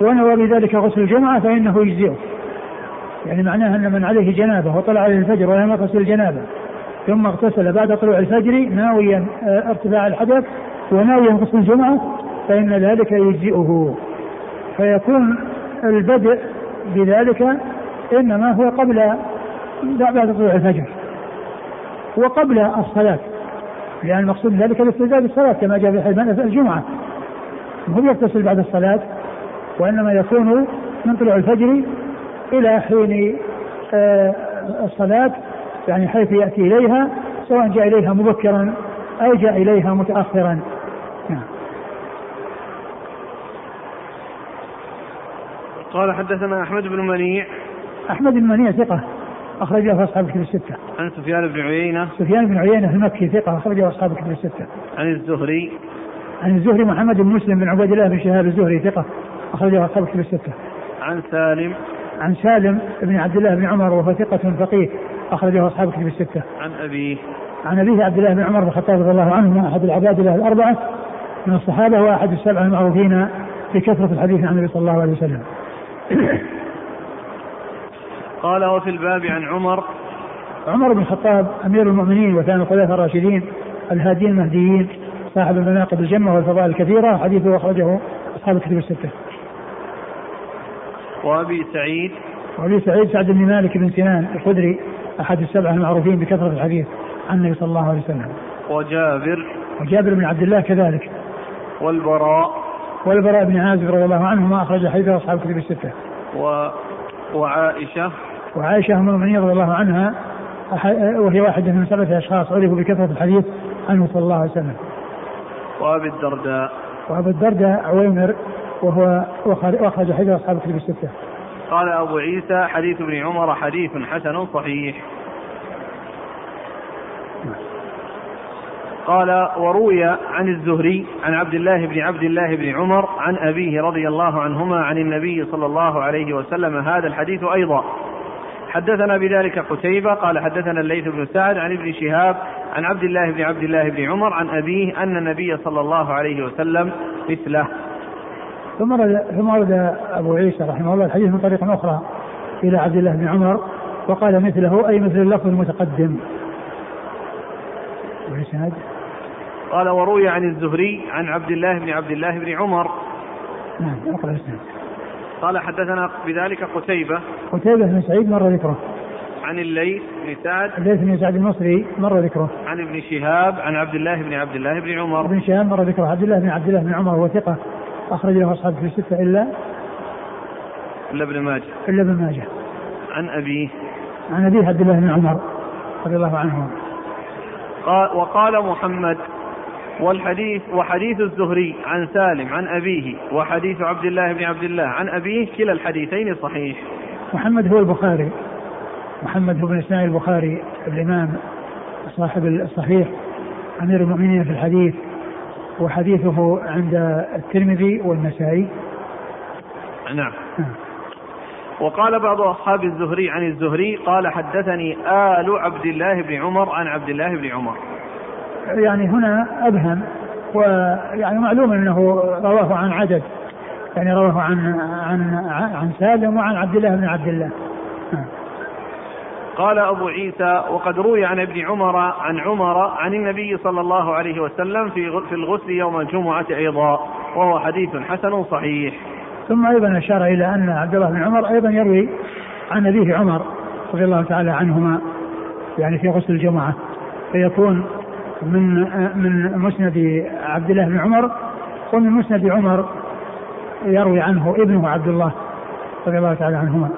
ونوى بذلك غسل الجمعة فإنه يجزئه. يعني معناها أن من عليه جنابة وطلع عليه الفجر ولم يغتسل الجنابة ثم اغتسل بعد طلوع الفجر ناويا آه، ارتفاع الحدث وناويا غسل الجمعة فإن ذلك يجزئه. فيكون البدء بذلك إنما هو قبل بعد طلوع الفجر وقبل الصلاة. لأن المقصود ذلك الاستعداد الصلاة كما جاء في حديث الجمعة. هو يغتسل بعد الصلاة؟ وإنما يكون من طلوع الفجر إلى حين آه، الصلاة يعني حيث يأتي إليها سواء جاء إليها مبكرا أو جاء إليها متأخرا. نعم. قال حدثنا أحمد بن منيع. أحمد بن منيع ثقة. أخرج له أصحاب الكتب الستة. عن سفيان بن عيينة. سفيان بن عيينة المكي ثقة أخرج له أصحاب الكتب الستة. عن الزهري. عن الزهري محمد بن مسلم بن عبيد الله بن شهاب الزهري ثقة أخرج له أصحاب الكتب الستة. عن سالم. عن سالم بن عبد الله بن عمر وهو ثقة فقيه أخرجه أصحاب الكتب الستة. عن أبيه. عن أبيه عبد الله بن عمر بن الخطاب رضي الله عنهما أحد العباد له الأربعة من الصحابة وأحد السبعة المعروفين بكثرة الحديث عن النبي صلى الله عليه وسلم. قال وفي الباب عن عمر عمر بن الخطاب أمير المؤمنين وثاني الخلفاء الراشدين الهاديين المهديين صاحب المناقب الجمة والفضائل الكثيرة حديثه أخرجه أصحاب الكتب الستة. وأبي سعيد وأبي سعيد سعد بن مالك بن سنان الخدري أحد السبعة المعروفين بكثرة الحديث عن النبي صلى الله عليه وسلم. وجابر وجابر بن عبد الله كذلك. والبراء والبراء بن عازب رضي الله عنهما أخرج حديثه أصحاب الكتب الستة. و وعائشة وعائشة أم المؤمنين رضي الله عنها وهي واحدة من سبعة أشخاص عرفوا بكثرة الحديث عنه صلى الله عليه وسلم. وأبي الدرداء وأبي الدرداء عويمر وهو أخرج حديث أصحاب الكتب الستة. قال أبو عيسى حديث ابن عمر حديث حسن صحيح. قال وروي عن الزهري عن عبد الله بن عبد الله بن عمر عن أبيه رضي الله عنهما عن النبي صلى الله عليه وسلم هذا الحديث أيضا حدثنا بذلك قتيبة قال حدثنا الليث بن سعد عن ابن شهاب عن عبد الله بن عبد الله بن عمر عن أبيه أن النبي صلى الله عليه وسلم مثله. ثم ورد ثم ورد أبو عيسى رحمه الله الحديث من طريق أخرى إلى عبد الله بن عمر وقال مثله أي مثل اللفظ المتقدم. والإسناد قال وروي عن الزهري عن عبد الله بن عبد الله بن عمر. نعم أقرأ الإسناد. قال حدثنا بذلك قتيبة قتيبة بن سعيد مر ذكره. عن الليث بن سعد. الليث بن سعد المصري مر ذكره. عن ابن شهاب عن عبد الله بن عبد الله بن عمر. ابن شهاب مر ذكره. عبد الله بن عبد الله بن عمر هو ثقة أخرج له أصحاب في الستة إلا إلا ابن ماجه. إلا ابن ماجه. عن أبيه عن أبيه عبد الله بن عمر رضي الله عنه قال وقال محمد والحديث وحديث الزهري عن سالم عن أبيه وحديث عبد الله بن عبد الله. عن أبيه كلا الحديثين صحيح. محمد هو البخاري. محمد هو بن إسماعيل البخاري الإمام صاحب الصحيح أمير المؤمنين في الحديث. وحديثه عند الترمذي والنسائي. نعم. وقال بعض أصحاب الزهري عن الزهري قال حدثني آل عبد الله بن عمر عن عبد الله بن عمر. يعني هنا أبهم ويعني معلوم أنه رواه عن عدد يعني رواه عن عن عن سالم وعن عبد الله بن عبد الله قال أبو عيسى وقد روي عن ابن عمر عن عمر عن النبي صلى الله عليه وسلم في في الغسل يوم الجمعة أيضا وهو حديث حسن صحيح. ثم أيضا أشار إلى أن عبد الله بن عمر أيضا يروي عن أبيه عمر رضي الله تعالى عنهما يعني في غسل الجمعة فيكون من من مسند عبد الله بن عمر ومن مسند عمر يروي عنه ابنه عبد الله رضي الله تعالى عنهما.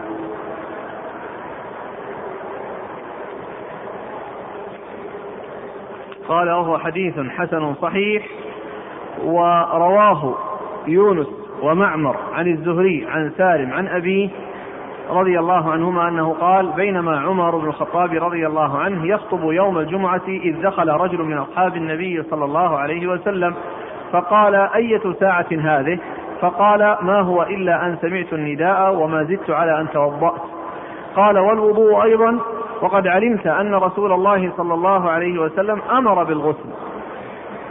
قال وهو حديث حسن صحيح ورواه يونس ومعمر عن الزهري عن سالم عن أبيه رضي الله عنهما أنه قال بينما عمر بن الخطاب رضي الله عنه يخطب يوم الجمعة إذ دخل رجل من أصحاب النبي صلى الله عليه وسلم فقال أية ساعة هذه؟ فقال ما هو إلا أن سمعت النداء وما زدت على أن توضأت. قال والوضوء أيضا وقد علمت أن رسول الله صلى الله عليه وسلم أمر بالغسل.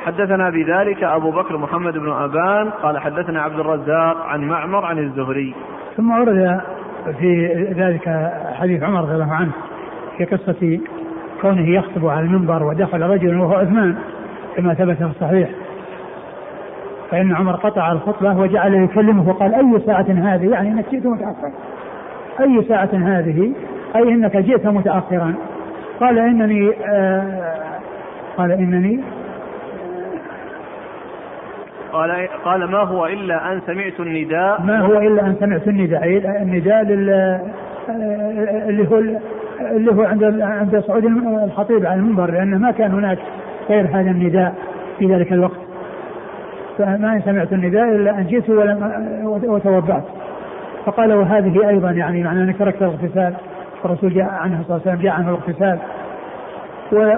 حدثنا بذلك أبو بكر محمد بن أبان قال حدثنا عبد الرزاق عن معمر عن الزهري. ثم ورد في ذلك حديث عمر رضي الله عنه في قصة كونه يخطب على المنبر ودخل رجل وهو عثمان كما ثبت في الصحيح. فإن عمر قطع الخطبة وجعل يكلمه وقال أي ساعة هذه؟ يعني أنك جئت متأخرا. أي ساعة هذه؟ أي أنك جئت متأخرا. قال إنني آه قال إنني قال قال ما هو إلا أن سمعت النداء؟ ما هو إلا أن سمعت النداء النداء لل اللي هو اللي هو عند عند صعود الخطيب على المنبر لأنه ما كان هناك غير هذا النداء في ذلك الوقت. فما سمعت النداء إلا أن جئت ولم وتوضعت فقال وهذه أيضا يعني معنى أنك تركت الاغتسال الرسول جاء عنه صلى الله عليه وسلم جاء عنه الاغتسال.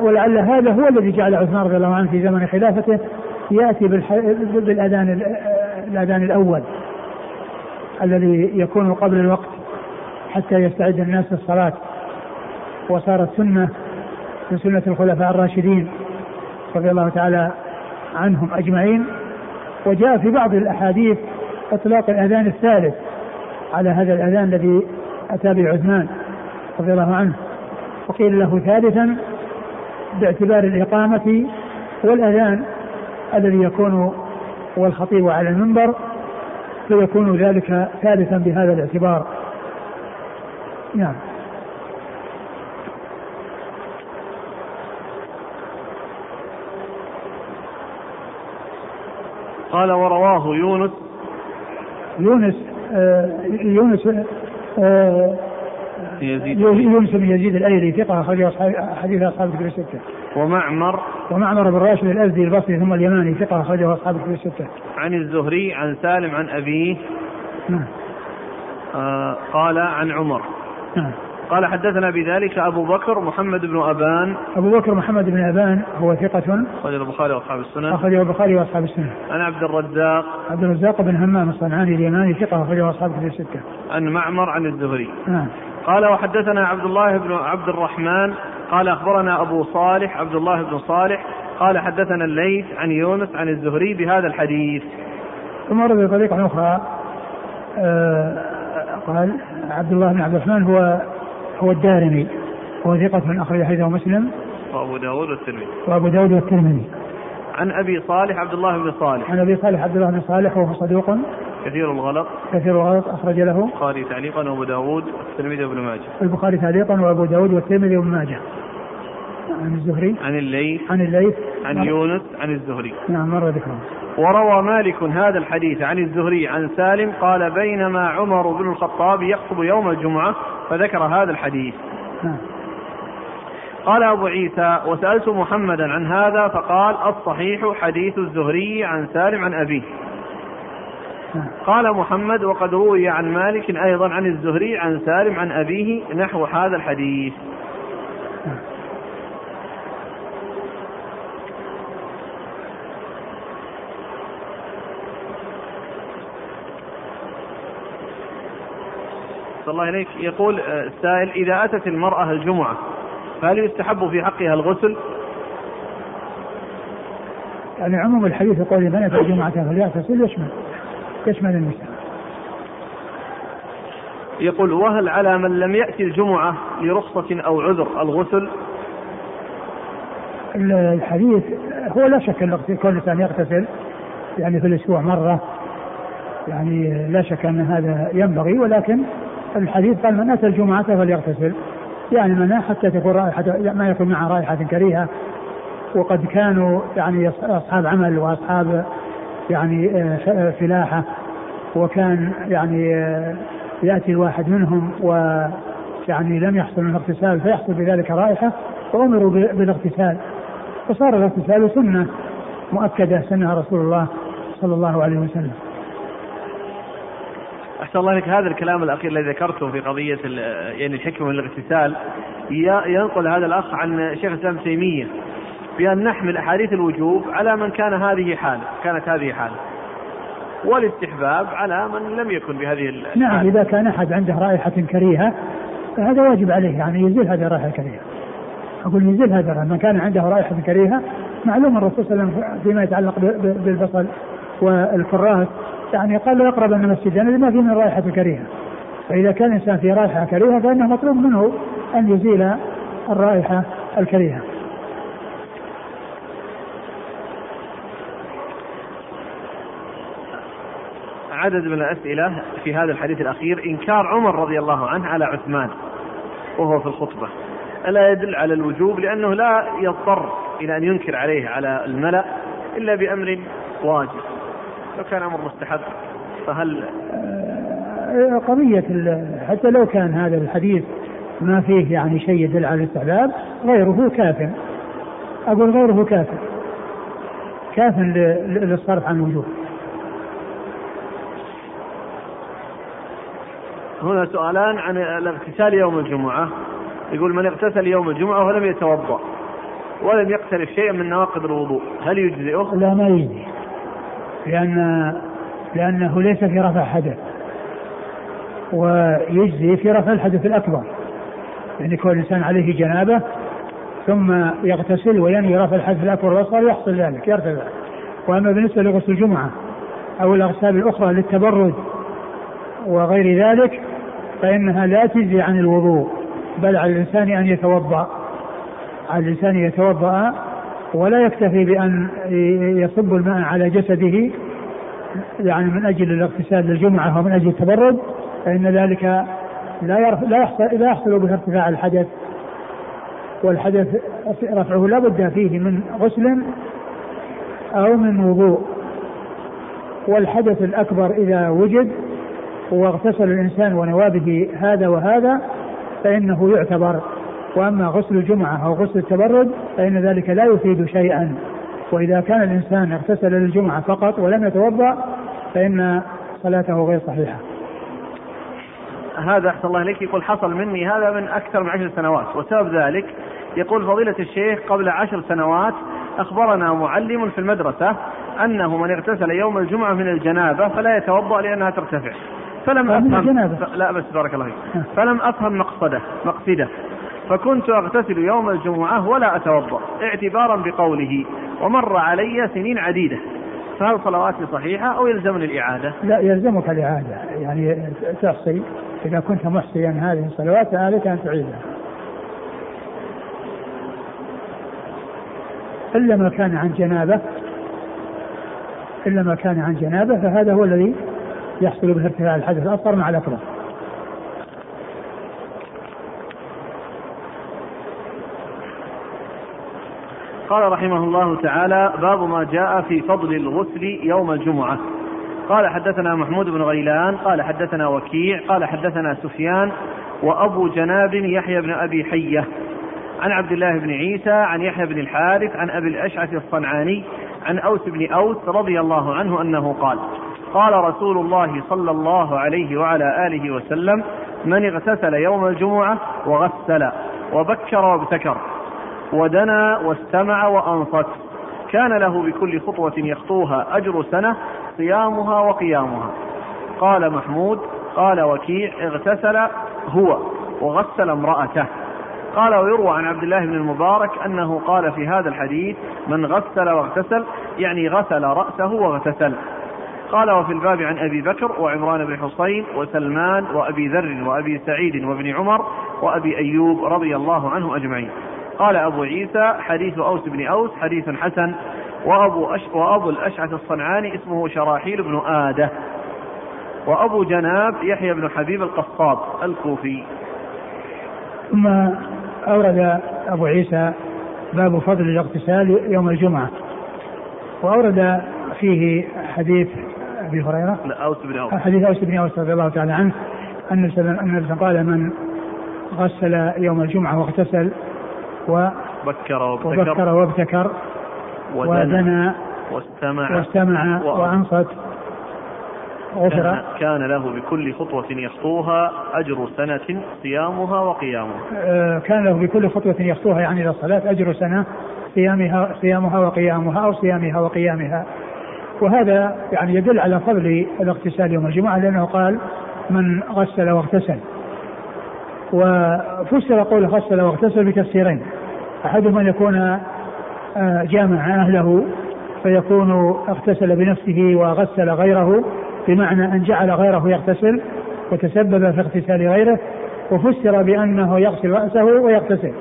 ولعل هذا هو الذي جعل عثمان رضي الله عنه في زمن خلافته يأتي بالأذان الأذان الأول الذي يكون قبل الوقت حتى يستعد الناس للصلاة. وصارت سنة من سنة الخلفاء الراشدين رضي الله تعالى عنهم أجمعين. وجاء في بعض الأحاديث إطلاق الأذان الثالث على هذا الأذان الذي أتى به عثمان رضي الله عنه. وقيل له ثالثا باعتبار الإقامة والأذان الذي يكون والخطيب على المنبر فيكون ذلك ثالثا بهذا الاعتبار. نعم. قال ورواه يونس. يونس آه يونس آه يزيد. يونس بن يزيد الأيلي ثقة اخرج حديث أصحاب الكتب الستة. ومعمر ومعمر بن راشد الأزدي البصري ثم اليماني ثقة أخرجه أصحاب الكتب الستة. عن الزهري عن سالم عن أبيه. نعم. آه قال عن عمر. نعم. قال حدثنا بذلك أبو بكر محمد بن أبان أبو بكر محمد بن أبان هو ثقة أخرجه البخاري وأصحاب السنن أخرجه البخاري وأصحاب السنن عن عبد الرزاق عبد الرزاق بن همام الصنعاني اليماني ثقة أخرجه أصحاب الكتب الستة عن معمر عن الزهري نعم قال وحدثنا عبد الله بن عبد الرحمن قال أخبرنا أبو صالح عبد الله بن صالح قال حدثنا الليث عن يونس عن الزهري بهذا الحديث. ثم ورد بطريقة أخرى آه قال عبد الله بن عبد الرحمن هو هو الدارمي هو ثقة أخرج حديثه مسلم. وأبو داود والترمذي. وأبو داود والترمذي. عن أبي صالح عبد الله بن صالح. عن أبي صالح عبد الله بن صالح وهو صدوق. كثير الغلط. كثير الغلط أخرج له. البخاري تعليقا وأبو داود والترمذي وابن ماجه. البخاري تعليقا وأبو داود والترمذي وابن ماجه. عن الزهري. عن الليث. عن الليث. عن يونس عن الزهري. نعم مر ذكره. وروى مالك هذا الحديث عن الزهري عن سالم قال بينما عمر بن الخطاب يخطب يوم الجمعة فذكر هذا الحديث. نعم. قال أبو عيسى وسألت محمدا عن هذا فقال الصحيح حديث الزهري عن سالم عن أبيه. قال محمد وقد روي عن مالك أيضا عن الزهري عن سالم عن أبيه نحو هذا الحديث نعم. الله إليك يقول السائل إذا أتت المرأة الجمعة فهل يستحب في حقها الغسل؟ يعني عموم الحديث يقول من أتى الجمعة فليغتسل يشمل يشمل النساء. يقول وهل على من لم يأتي الجمعة لرخصة أو عذر الغسل؟ الحديث هو لا شك أن كل إنسان يغتسل يعني في الأسبوع مرة يعني لا شك أن هذا ينبغي ولكن الحديث قال من أتى الجمعة فليغتسل يعني من حتى تكون رائحه ما يكون معها رائحة كريهة وقد كانوا يعني أصحاب عمل وأصحاب يعني آه، فلاحه وكان يعني آه، يأتي الواحد منهم ويعني لم يحصل من الاغتسال فيحصل بذلك رائحة وامروا بالاغتسال. فصار الاغتسال سنة مؤكدة سنها رسول الله صلى الله عليه وسلم. أحسن الله لك هذا الكلام الأخير الذي ذكرته في قضية يعني الحكمة من الاغتسال ينقل هذا الأخ عن شيخ الإسلام تيمية. بأن نحمل أحاديث الوجوب على من كان هذه حالة كانت هذه حالة. والاستحباب على من لم يكن بهذه نعم إذا كان أحد عنده رائحة كريهة فهذا واجب عليه يعني يزيل هذه الرائحة الكريهة. أقول يزيل هذا من كان عنده رائحة كريهة معلوم الرسول صلى الله عليه وسلم فيما يتعلق بالبصل والكراث يعني قال لا يقرب المسجد يعني لما فيه من رائحة كريهة. فإذا كان الإنسان في رائحة كريهة فإنه مطلوب منه أن يزيل الرائحة الكريهة. عدد من الأسئلة في هذا الحديث الأخير. إنكار عمر رضي الله عنه على عثمان وهو في الخطبة. ألا يدل على الوجوب لأنه لا يضطر إلى أن ينكر عليه على الملأ إلا بأمر واجب. لو كان أمر مستحب فهل آه، قضية حتى لو كان هذا الحديث ما فيه يعني شيء يدل على الاستحباب غيره كاف أقول غيره كاف كاف للصرف عن الوجوب. هنا سؤالان عن الاغتسال يوم الجمعة. يقول من اغتسل يوم الجمعة ولم يتوضأ ولم يقترف شيئا من نواقض الوضوء هل يجزئه؟ لا ما يجزي لأن لأنه ليس في رفع حدث ويجزي في رفع الحدث الأكبر. يعني كون الإنسان عليه جنابة ثم يغتسل وينوي رفع الحدث الأكبر والأصغر يحصل ذلك يرتفع. وأما بالنسبة لغسل الجمعة أو الأغسال الأخرى للتبرد وغير ذلك فإنها لا تجزي عن الوضوء بل على الإنسان أن يتوضأ. على الإنسان يتوضأ ولا يكتفي بأن يصب الماء على جسده يعني من أجل الاغتسال للجمعة ومن أجل التبرد فإن ذلك لا لا يحصل لا يحصل به ارتفاع الحدث. والحدث رفعه لا بد فيه من غسل أو من وضوء. والحدث الأكبر إذا وجد واغتسل الإنسان ونوى به هذا وهذا فإنه يعتبر. وأما غسل الجمعة أو غسل التبرد فإن ذلك لا يفيد شيئا. وإذا كان الإنسان اغتسل للجمعة فقط ولم يتوضأ فإن صلاته غير صحيحة. هذا أحسن الله إليك. يقول حصل مني هذا من أكثر من عشر سنوات. وسبب ذلك يقول فضيلة الشيخ قبل عشر سنوات أخبرنا معلم في المدرسة أنه من اغتسل يوم الجمعة من الجنابة فلا يتوضأ لأنها ترتفع. فلم أفهم لا بس بارك الله فيك. فلم أفهم مقصده مقصده. فكنت أغتسل يوم الجمعة ولا أتوضأ اعتبارا بقوله ومر علي سنين عديدة. فهل صلواتي صحيحة أو يلزمني الإعادة؟ لا يلزمك الإعادة. يعني تحصي إذا كنت محصيا هذه الصلوات عليك أن تعيدها إلا ما كان عن جنابة إلا ما كان عن جنابة فهذا هو الذي يحصل به ارتفاع الحدث الأصغر مع الأكبر. قال رحمه الله تعالى باب ما جاء في فضل الغسل يوم الجمعة. قال حدثنا محمود بن غيلان قال حدثنا وكيع قال حدثنا سفيان وأبو جناب يحيى بن أبي حية. عن عبد الله بن عيسى عن يحيى بن الحارث عن أبي الأشعث الصنعاني عن أوس بن أوس رضي الله عنه أنه قال قال رسول الله صلى الله عليه وعلى آله وسلم من اغتسل يوم الجمعة وغسل وبكر وابتكر ودنا واستمع وأنصت كان له بكل خطوة يخطوها أجر سنة صيامها وقيامها. قال محمود قال وكيع اغتسل هو وغسل امرأته. قال ويروى عن عبد الله بن المبارك أنه قال في هذا الحديث من غسل واغتسل يعني غسل رأسه واغتسل. قال وفي الباب عن أبي بكر وعمران بن حصين وسلمان وأبي ذر وأبي سعيد وابن عمر وأبي أيوب رضي الله عنه أجمعين. قال أبو عيسى حديث أوس بن أوس حديث حسن وأبو, أش وأبو الأشعث الصنعاني اسمه شراحيل بن آدة وأبو جناب يحيى بن حبيب القصاب الكوفي. ثم أورد أبو عيسى باب فضل الاغتسال يوم الجمعة وأورد فيه حديث أبي هريرة. لا أوس بن أوس. حديث أوس بن أوس رضي الله تعالى عنه أن النبي قال من غسل يوم الجمعة واغتسل و بكر وابتكر, وبكر وابتكر. ودنا. واستمع. واستمع. وأنصت. غفر. كان له بكل خطوة يخطوها أجر سنة صيامها وقيامها. آه، كان له بكل خطوة يخطوها يعني إلى الصلاة أجر سنة صيامها صيامها وقيامها أو صيامها وقيامها. وهذا يعني يدل على فضل الاغتسال يوم الجمعة لأنه قال من غسل واغتسل. وفسر قول غسل واغتسل بتفسيرين. أحدهما أن يكون آه، جامع أهله فيكون اغتسل بنفسه وغسل غيره بمعنى أن جعل غيره يغتسل وتسبب في اغتسال غيره وفسر بأنه يغسل رأسه ويغتسل.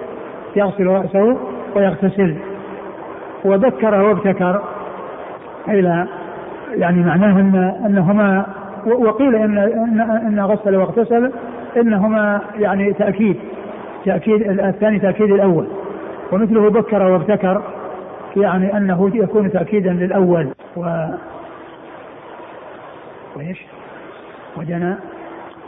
يغسل رأسه ويغتسل. وذكر وابتكر إلى يعني معناه أن أنهما وقيل إن إن, إن غسل واغتسل إنهما يعني تأكيد تأكيد الثاني تأكيد الأول. ومثله بكر وابتكر يعني أنه يكون تأكيدا للأول. و وإيش؟ ودنا.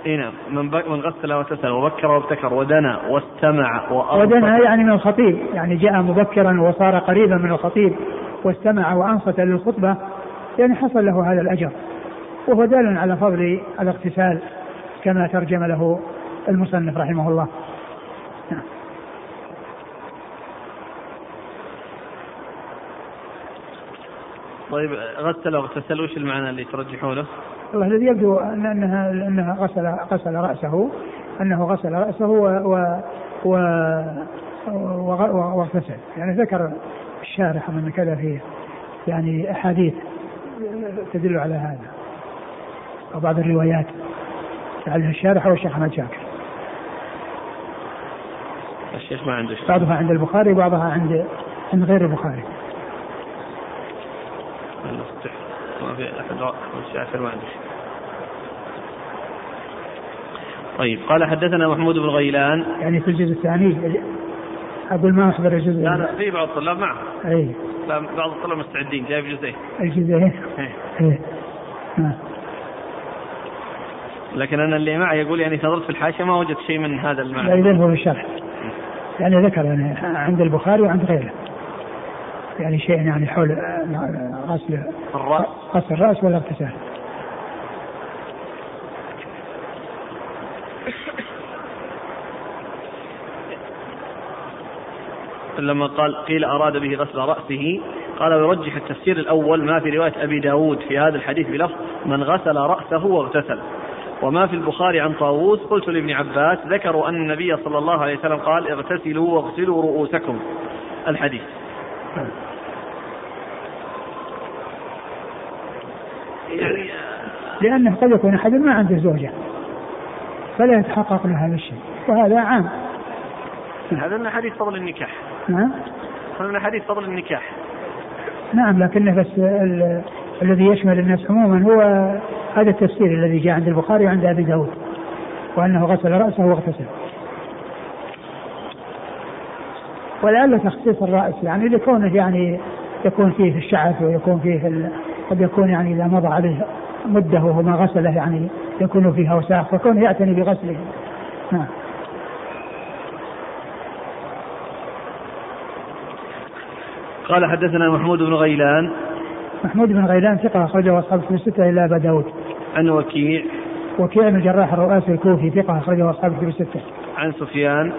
إي نعم. من, من غسل وتسل وبكر وابتكر ودنا واستمع ودنا يعني من الخطيب يعني جاء مبكرا وصار قريبا من الخطيب. واستمع وأنصت للخطبة يعني حصل له هذا الأجر وهو دال على فضل الاغتسال كما ترجم له المصنف رحمه الله نعم. طيب غسل واغتسل وش المعنى اللي ترجحونه؟ الله الذي يبدو أن انها أنها غسل غسل رأسه أنه غسل رأسه و و و واغتسل يعني ذكر الشارح من كذا فيه يعني أحاديث تدل على هذا. أو بعض الروايات لعلها الشارح هو الشيخ أحمد شاكر. الشيخ ما عنده شيء. بعضها عند البخاري وبعضها عند عند غير البخاري. ما في أحد الشافعي ما عنده شيء. طيب قال حدثنا محمود بن غيلان. يعني في الجزء الثاني أقول ما احضر الجزء لا لا في بعض الطلاب معه. أي. لا بعض الطلاب مستعدين جاي في جزئين. الجزئين اي إيه. نعم لكن أنا اللي معي يقول يعني نظرت في الحاشية ما وجدت شيء من هذا المعنى. لا يذهب في الشرح يعني ذكر يعني عند البخاري وعند غيره. يعني شيء يعني حول غسل الرأس. غسل الرأس والاغتسال لما قال قيل أراد به غسل رأسه. قال ويرجح التفسير الأول ما في رواية أبي داود في هذا الحديث بلفظ من غسل رأسه واغتسل. وما في البخاري عن طاووس قلت لابن عباس ذكروا أن النبي صلى الله عليه وسلم قال اغتسلوا واغسلوا رؤوسكم. الحديث. لأنه قد يكون أحد ما عنده زوجة فلا يتحقق له هذا الشيء وهذا عام. هذا من حديث فضل النكاح. نعم. هذا من حديث فضل النكاح. نعم لكنه بس الذي يشمل الناس عموما هو هذا التفسير الذي جاء عند البخاري وعند أبي داود وأنه غسل رأسه واغتسل. ولعل تخصيص الرأس يعني لكونه يعني يكون فيه الشعث ويكون فيه قد يكون يعني إذا مضى عليه مدة وهو ما غسله يعني يكون فيها وساخ فكونه يعتني بغسله. نعم. قال حدثنا محمود بن غيلان. محمود بن غيلان ثقة أخرجه أصحاب الكتب الستة إلا أبا داود. عن وكيع. وكيع بن الجراح الرؤاسي الكوفي ثقة أخرجه أصحاب الكتب الستة. عن سفيان.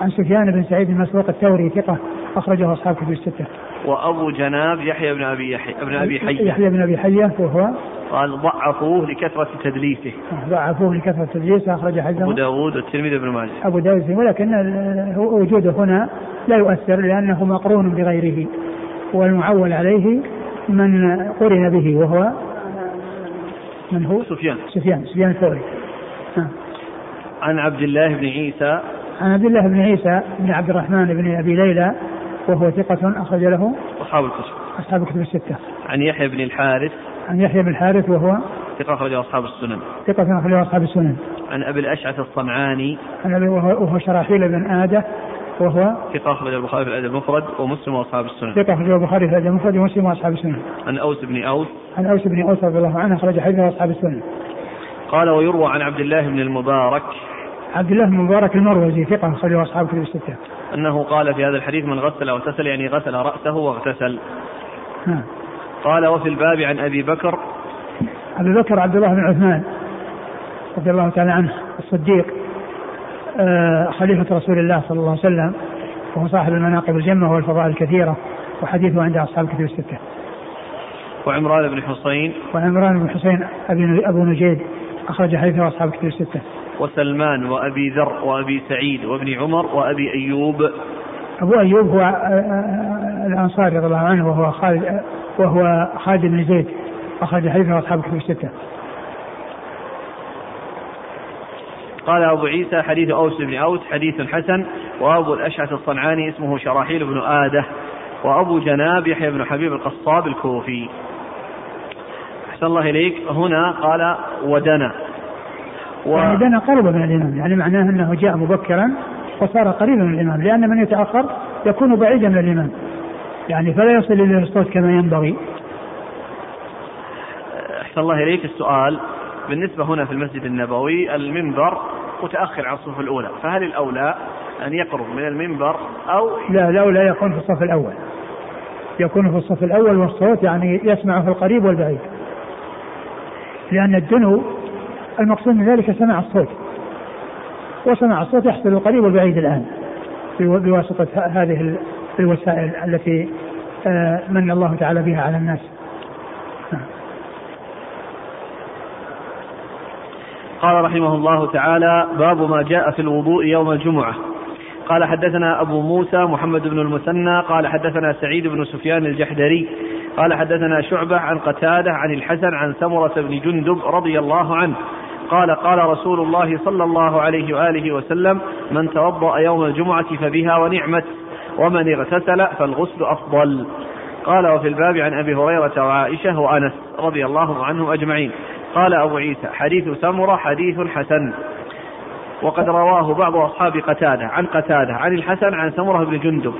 عن سفيان بن سعيد المسروق الثوري ثقة أخرجه أصحاب الكتب الستة. وأبو جناب يحيى بن أبي يحيى بن أبي حية. يحيى بن أبي حية وهو قال ضعفوه لكثرة تدليسه. ضعفوه لكثرة تدليسه أخرج حديثه. أبو داود والترمذي بن ماجه. أبو داود ولكن وجوده هنا لا يؤثر لأنه مقرون بغيره والمعول عليه من قرن به وهو من هو؟ سفيان. سفيان سفيان الثوري. عن عبد الله بن عيسى. عن عبد الله بن عيسى بن عبد الرحمن بن أبي ليلى وهو ثقة أخرج له أصحاب الكتب. أصحاب الكتب الستة. عن يحيى بن الحارث. عن يحيى بن الحارث وهو ثقة أخرجه أصحاب السنن. ثقة أخرجه أصحاب السنن. عن أبي الأشعث الصنعاني عن أبي وهو, وهو شراحيل بن آدة وهو ثقة أخرج البخاري في الأدب المفرد ومسلم وأصحاب السنن. ثقة أخرج البخاري في الأدب المفرد ومسلم وأصحاب السنن. عن أوس بن أوس. عن أوس بن أوس رضي الله عنه أخرج حديثه أصحاب السنن. قال ويروى عن عبد الله بن المبارك عبد الله بن المبارك المروزي ثقة أخرجه أصحاب كتب الستة. أنه قال في هذا الحديث من غسل أو اغتسل يعني غسل رأسه واغتسل. نعم. قال وفي الباب عن أبي بكر. أبي بكر عبد الله بن عثمان رضي الله تعالى عنه الصديق آه خليفة رسول الله صلى الله عليه وسلم وهو صاحب المناقب الجمة والفضائل الكثيرة وحديثه عند أصحاب الكتب الستة. وعمران بن حسين وعمران بن حسين أبي أبو نجيد أخرج حديثه أصحاب كتب الستة. وسلمان وأبي ذر وأبي سعيد وابن عمر وأبي أيوب. أبو أيوب هو آه، آه، الأنصاري رضي الله عنه وهو خالد وهو خالد بن زيد أخرج حديثه أصحاب كتب الستة. قال أبو عيسى حديث أوس بن أوس حديث حسن وأبو الأشعث الصنعاني اسمه شراحيل بن آدة وأبو جناب يحيى بن حبيب القصاب الكوفي. أحسن الله إليك. هنا قال ودنا. و... يعني دنا قرب من الإمام يعني معناه أنه جاء مبكرا وصار قريبا من الإمام لأن من يتأخر يكون بعيدا من الإمام. يعني فلا يصل إلى الصوت كما ينبغي. أحسن الله إليك السؤال. بالنسبة هنا في المسجد النبوي المنبر متأخر عن الصفوف الأولى فهل الأولى أن يقرب من المنبر أو لا الأولى يكون في الصف الأول. يكون في الصف الأول والصوت يعني يسمعه القريب والبعيد. لأن الدنو المقصود من ذلك سماع الصوت. وسماع الصوت يحصل القريب والبعيد الآن بواسطة هذه الوسائل التي آه، من الله تعالى بها على الناس. قال رحمه الله تعالى باب ما جاء في الوضوء يوم الجمعة. قال حدثنا أبو موسى محمد بن المثنى قال حدثنا سعيد بن سفيان الجحدري قال حدثنا شعبة عن قتادة عن الحسن عن سمرة بن جندب رضي الله عنه قال قال رسول الله صلى الله عليه وآله وسلم من توضأ يوم الجمعة فبها ونعمت ومن اغتسل فالغسل أفضل. قال وفي الباب عن أبي هريرة وعائشة وأنس رضي الله عنهم أجمعين. قال أبو عيسى حديث سمرة حديث حسن. وقد رواه بعض أصحاب قتادة عن قتادة عن الحسن عن سمرة بن جندب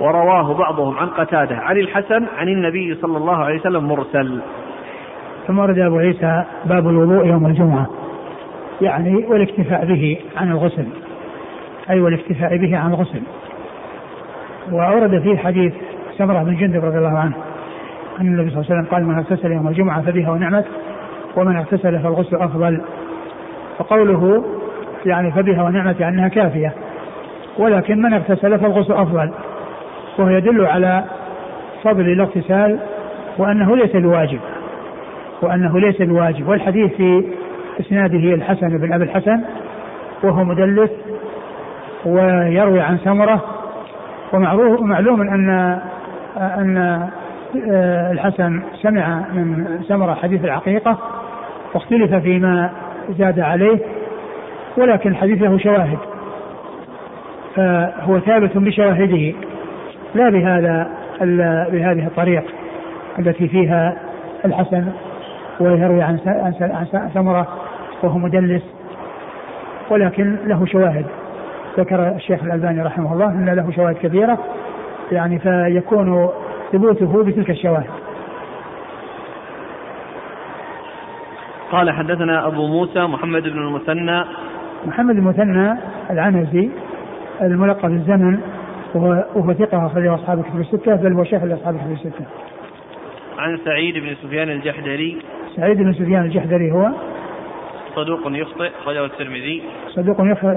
ورواه بعضهم عن قتادة عن الحسن عن النبي صلى الله عليه وسلم مرسل. ثم ورد أبو عيسى باب الوضوء يوم الجمعة. يعني والاكتفاء به عن الغسل. أي والاكتفاء به عن الغسل. وأورد فيه حديث سمرة بن جندب رضي الله عنه أن النبي صلى الله عليه وسلم قال من اغتسل يوم الجمعة فبها ونعمت ومن اغتسل فالغسل أفضل. وقوله يعني فبها ونعمت أنها كافية ولكن من اغتسل فالغسل أفضل. وهو يدل على فضل الاغتسال وأنه ليس الواجب وأنه ليس الواجب والحديث في إسناده الحسن بن أبي الحسن وهو مدلس ويروي عن سمرة ومعروف ومعلوم أن أن الحسن سمع من سمرة حديث العقيقة واختلف فيما زاد عليه ولكن الحديث له شواهد فهو ثابت بشواهده لا بهذا بهذه الطريق التي فيها الحسن ويروي عن سمرة. وهو مدلس ولكن له شواهد. ذكر الشيخ الألباني رحمه الله أن له شواهد كثيرة يعني فيكون ثبوته بتلك الشواهد. قال حدثنا أبو موسى محمد بن المثنى. محمد المثنى العنزي الملقب بالزمن وهو, ثقة أخرجه أصحاب الكتب الستة بل هو شيخ لأصحاب الكتب الستة. عن سعيد بن سفيان الجحدري. سعيد بن سفيان الجحدري هو. صدوق يخطئ أخرجه الترمذي صدوق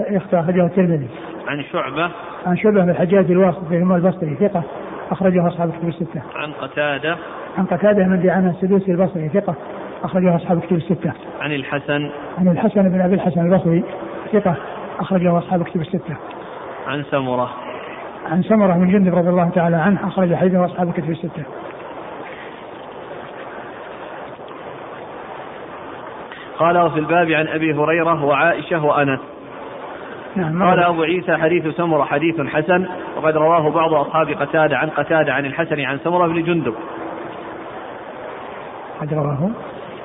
يخطئ أخرجه الترمذي عن شعبة عن شعبة بن الحجاج الواسطي البصري ثقة أخرجه أصحاب الكتب الستة. عن قتادة عن قتادة من دعامة السدوسي البصري ثقة أخرجه أصحاب الكتب الستة. عن الحسن عن الحسن بن أبي الحسن البصري ثقة أخرجه أصحاب الكتب الستة. عن سمرة عن سمرة بن جندب رضي الله تعالى عنه أخرج حديثه أصحاب الكتب الستة. قال وفي الباب عن أبي هريرة وعائشة وأنس. نعم قال أبو عيسى حديث سمرة حديث حسن وقد رواه بعض أصحاب قتادة عن قتادة عن الحسن عن سمرة بن جندب. قد رواه.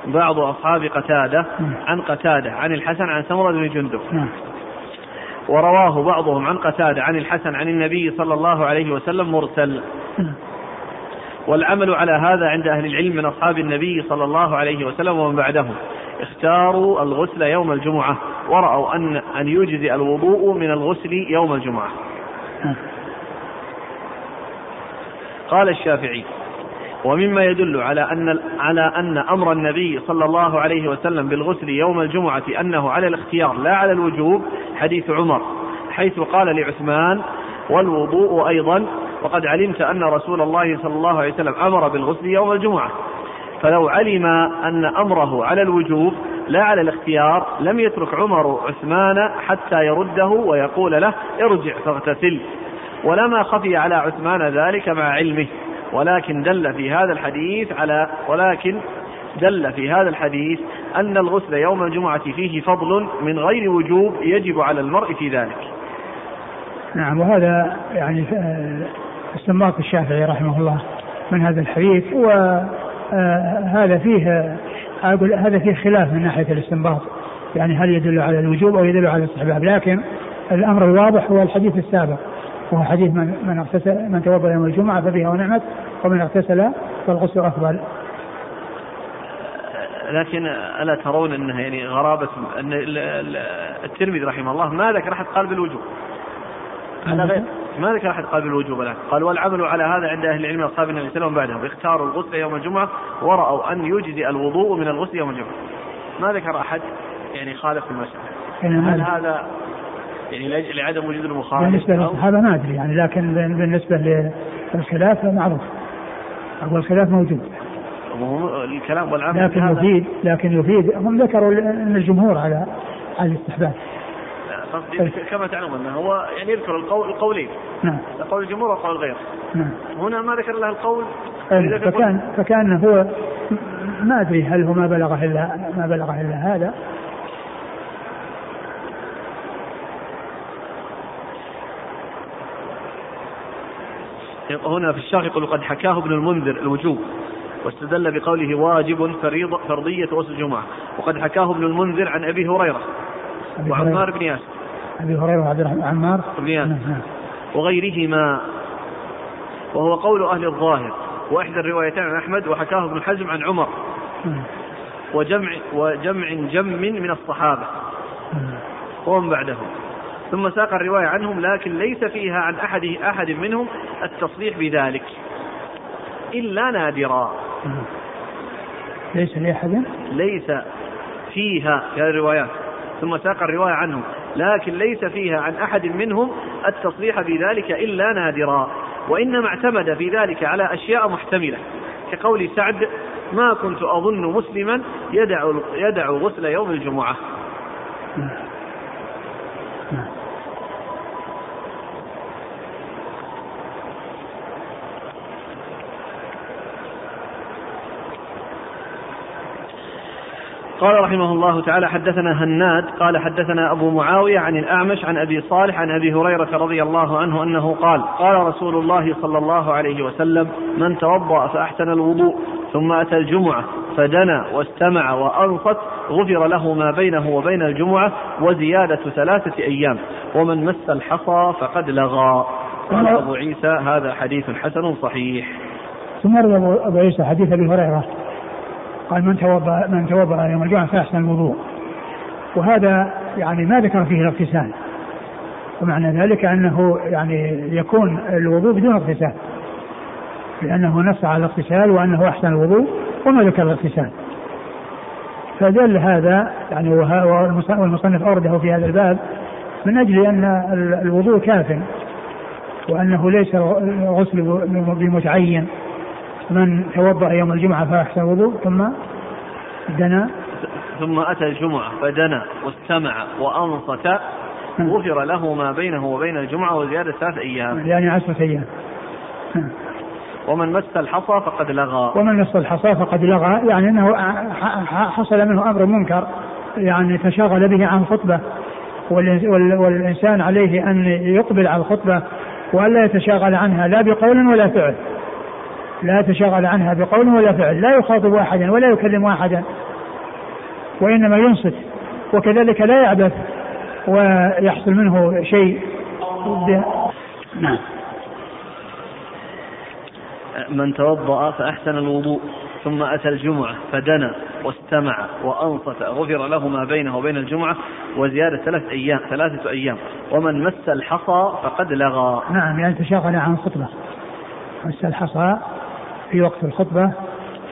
بعض أصحاب قتادة نعم. عن قتادة عن الحسن عن سمرة بن جندب. نعم. ورواه بعضهم عن قتادة عن الحسن عن النبي صلى الله عليه وسلم مرسل. نعم. والعمل على هذا عند أهل العلم من أصحاب النبي صلى الله عليه وسلم ومن بعدهم. اختاروا الغسل يوم الجمعة ورأوا أن أن يجزي الوضوء من الغسل يوم الجمعة. قال الشافعي ومما يدل على أن على أن أمر النبي صلى الله عليه وسلم بالغسل يوم الجمعة أنه على الاختيار لا على الوجوب حديث عمر حيث قال لعثمان والوضوء أيضا وقد علمت أن رسول الله صلى الله عليه وسلم أمر بالغسل يوم الجمعة فلو علم أن أمره على الوجوب لا على الاختيار لم يترك عمر عثمان حتى يرده ويقول له ارجع فاغتسل. ولما خفي على عثمان ذلك مع علمه. ولكن دل في هذا الحديث على ولكن دل في هذا الحديث أن الغسل يوم الجمعة فيه فضل من غير وجوب يجب على المرء في ذلك. نعم وهذا يعني آه، استنباط الشافعي رحمه الله من هذا الحديث. وهذا آه، فيه أقول هذا فيه خلاف من ناحية الاستنباط. يعني هل يدل على الوجوب أو يدل على الاستحباب؟ لكن الأمر الواضح هو الحديث السابق وهو حديث من من اغتسل من توضأ يوم الجمعة فبها ونعمت ومن اغتسل فالغسل أفضل. لكن ألا ترون إنها يعني غرابة؟ إن الترمذي رحمه الله ما ذكر أحد قال بالوجوب. على غير. ما ذكر أحد قال بالوجوب الان قال والعمل على هذا عند أهل العلم اصحاب النبي صلى الله عليه وسلم بعدهم. اختاروا الغسل يوم الجمعة ورأوا أن يجزي الوضوء من الغسل يوم الجمعة. ما ذكر أحد يعني خالف في المسألة. هل هذا يعني لعدم وجود المخالف؟ بالنسبة للصحابه ما أدري يعني لكن بالنسبة للخلاف معروف. أقول الخلاف موجود. الكلام والعمل لكن يفيد لكن يفيد هم ذكروا أن الجمهور على على الاستحباب. قصدي كما تعلمون أنه هو يعني يذكر القول القولين. نعم. قول الجمهور وقول الغير نعم. هنا ما ذكر له القول. فكان فكان هو ما أدري هل هو ما بلغه الا ما بلغه إلا هذا. هنا في الشاق يقول قد حكاه ابن المنذر الوجوب واستدل بقوله واجب فريضة فرضية غسل الجمعة. وقد حكاه ابن المنذر عن أبي هريرة وعمار بن ياسر. أبي هريرة وعبد الرحمن عمار. نعم، نعم. وغيرهما. وهو قول أهل الظاهر وإحدى الروايتين عن أحمد وحكاه ابن حزم عن عمر. نعم. وجمع وجمع جم من الصحابة. ومن بعدهم. ثم ساق الرواية عنهم لكن ليس فيها عن أحد أحد منهم التصريح بذلك. إلا نادرا. ليس لأحد؟ ليس فيها في هذه الروايات. ثم ساق الرواية عنهم. لكن ليس فيها عن أحد منهم التصريح بذلك إلا نادرا وإنما اعتمد في ذلك على أشياء محتملة كقول سعد ما كنت أظن مسلما يدع يدع غسل يوم الجمعة. قال رحمه الله تعالى حدثنا هناد قال حدثنا أبو معاوية عن الأعمش عن أبي صالح عن أبي هريرة رضي الله عنه أنه قال قال رسول الله صلى الله عليه وسلم من توضأ فأحسن الوضوء ثم أتى الجمعة فدنا واستمع وأنصت غفر له ما بينه وبين الجمعة وزيادة ثلاثة أيام ومن مس الحصى فقد لغى. قال أبو عيسى هذا حديث حسن صحيح. ثم أبو عيسى حديث أبي هريرة. قال من توضا من توضا يوم الجمعة فأحسن الوضوء. وهذا يعني ما ذكر فيه الاغتسال. ومعنى ذلك أنه يعني يكون الوضوء بدون اغتسال. لأنه نص على الاغتسال وأنه أحسن الوضوء وما ذكر الاغتسال. فدل هذا يعني والمصنف أورده في هذا الباب من أجل أن الوضوء كاف وأنه ليس غسل بمتعين. من توضأ يوم الجمعة فأحسن وضوء ثم دنا. ثم أتى الجمعة فدنا واستمع وأنصت. نعم. غفر له ما بينه وبين الجمعة وزيادة ثلاث أيام. يعني عشرة أيام. نعم. ومن مس الحصى فقد لغى. ومن مس الحصى فقد لغى يعني أنه حصل منه أمر منكر يعني تشاغل به عن خطبة والإنسان عليه أن يقبل على الخطبة وألا يتشاغل عنها لا بقول ولا فعل. لا يتشاغل عنها بقول ولا فعل لا يخاطب أحدا ولا يكلم أحدا وإنما ينصت وكذلك لا يعبث ويحصل منه شيء. نعم. من توضأ فأحسن الوضوء ثم أتى الجمعة فدنا واستمع وأنصت غفر له ما بينه وبين الجمعة وزيادة ثلاث أيام ثلاثة أيام. ومن مس الحصى فقد لغى. نعم يعني تشاغل عن الخطبة مس الحصى في وقت الخطبة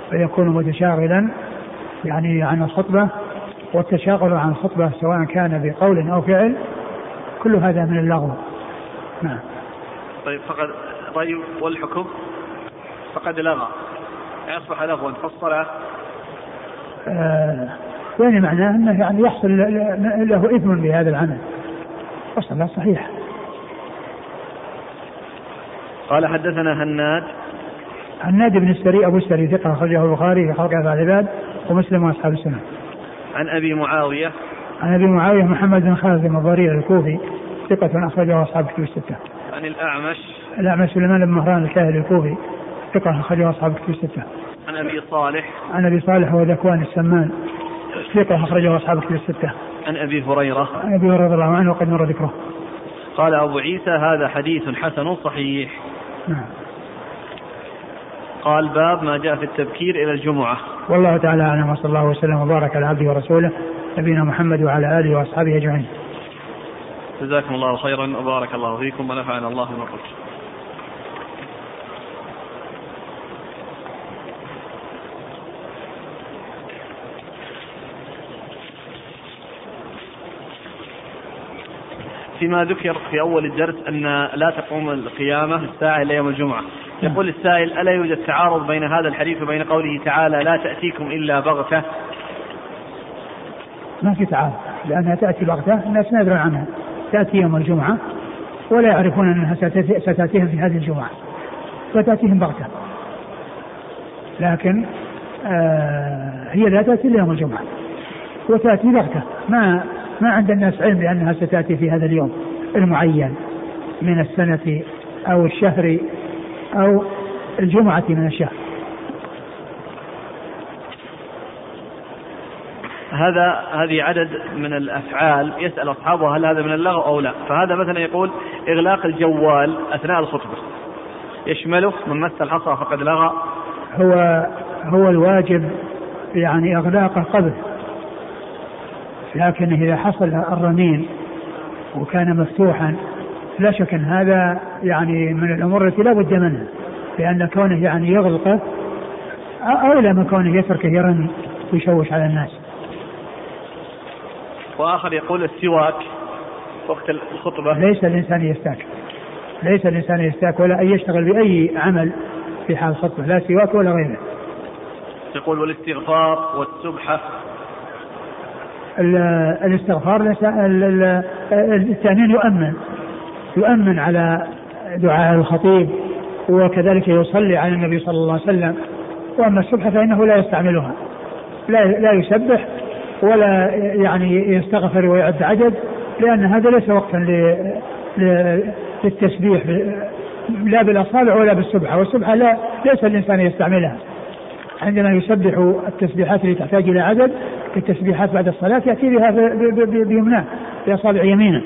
فيكون متشاغلا يعني عن الخطبة والتشاغل عن الخطبة سواء كان بقول أو فعل كل هذا من اللغو. نعم. طيب فقد طيب والحكم؟ فقد لغى. يصبح لغوا فالصلاة آه يعني معناه أنه يعني يحصل له إثم بهذا العمل. والصلاة صحيحة قال حدثنا هناد هناد بن السري أبو السري ثقة أخرجه البخاري في خلق أفعال العباد ومسلم وأصحاب السنة. عن أبي معاوية عن أبي معاوية محمد بن خالد الضرير الكوفي ثقة أخرجه أصحاب الكتب الستة. عن الأعمش الأعمش سليمان بن مهران الكاهلي الكوفي ثقة أخرجه أصحاب الكتب الستة. عن أبي صالح عن أبي صالح وذكوان السمان ثقة أخرجه أصحاب الكتب الستة. عن أبي هريرة. عن أبي هريرة رضي الله عنه وقد مر ذكره. قال أبو عيسى هذا حديث حسن صحيح. نعم. قال باب ما جاء في التبكير إلى الجمعة. والله تعالى أعلم وصلى الله وسلم وبارك على عبده ورسوله نبينا محمد وعلى آله وأصحابه أجمعين. جزاكم الله خيرا وبارك الله فيكم ونفعنا الله بما قلت. فيما ذكر في أول الدرس أن لا تقوم القيامة الساعة إلى يوم الجمعة يقول السائل ألا يوجد تعارض بين هذا الحديث وبين قوله تعالى لا تأتيكم إلا بغتة؟ ما في تعارض لأنها تأتي بغتة الناس يدرون عنها. تأتي يوم الجمعة ولا يعرفون أنها ستأتيهم في هذه الجمعة فتأتيهم بغتة. لكن آه هي لا تأتي إلا يوم الجمعة وتأتي بغتة. ما ما عند الناس علم بأنها ستأتي في هذا اليوم المعين من السنة أو الشهر أو الجمعة من الشهر هذا هذه عدد من الأفعال يسأل أصحابه هل هذا من اللغو أو لا. فهذا مثلا يقول إغلاق الجوال أثناء الخطبة. يشمله من مس الحصى فقد لغى. هو هو الواجب يعني اغلاقه قبل لكن إذا حصل الرنين وكان مفتوحا لا شك أن هذا يعني من الأمور التي لا بد منها لأن كونه يعني يغلقه أولى من كونه يتركه يرن ويشوش على الناس. وآخر يقول السواك وقت الخطبة. ليس الإنسان يستاك. ليس الإنسان يستاك ولا أن يشتغل بأي عمل في حال الخطبة لا سواك ولا غيره. يقول والاستغفار والسبحة الاستغفار التأمين يؤمن. يؤمن على دعاء الخطيب وكذلك يصلي على النبي صلى الله عليه وسلم. وأما السبحه فإنه لا يستعملها لا لا يسبح ولا يعني يستغفر ويعد عدد لأن هذا ليس وقتا للتسبيح لا بالأصابع ولا بالسبحة. والسبحة لا ليس الإنسان يستعملها. عندما يسبح التسبيحات التي تحتاج إلى عدد كالتسبيحات بعد الصلاة يأتي بها بيمناه بأصابع يمينه.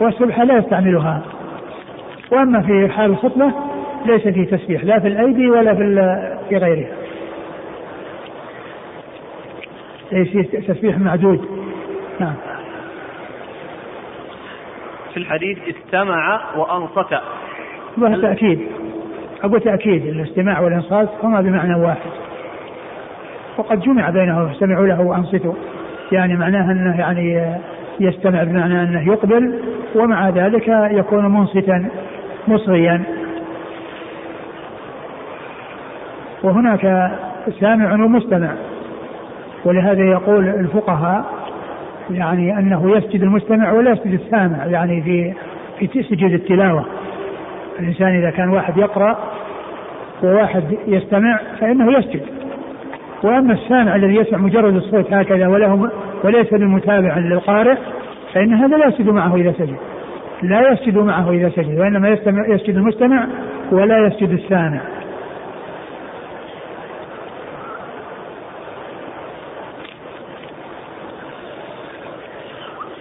والسبحه لا يستعملها. وأما في حال الخطبة ليس فيه تسبيح لا في الأيدي ولا في في غيرها. ليس تسبيح معدود؟ نعم. في الحديث استمع وأنصت. هذا تأكيد. أقول تأكيد الاستماع والإنصات هما بمعنى واحد. وقد جمع بينهم استمعوا له وأنصتوا. يعني معناه أنه يعني يستمع بمعنى أنه يقبل ومع ذلك يكون منصتا مصغيا وهناك سامع ومستمع ولهذا يقول الفقهاء يعني أنه يسجد المستمع ولا يسجد السامع يعني في في سجود التلاوة. الإنسان إذا كان واحد يقرأ وواحد يستمع فإنه يسجد. وأما السامع الذي يسمع مجرد الصوت هكذا وله وليس بمتابع للقارئ فإن هذا لا يسجد معه إذا سجد. لا يسجد معه إذا سجد وإنما يستمع يسجد المستمع ولا يسجد السامع.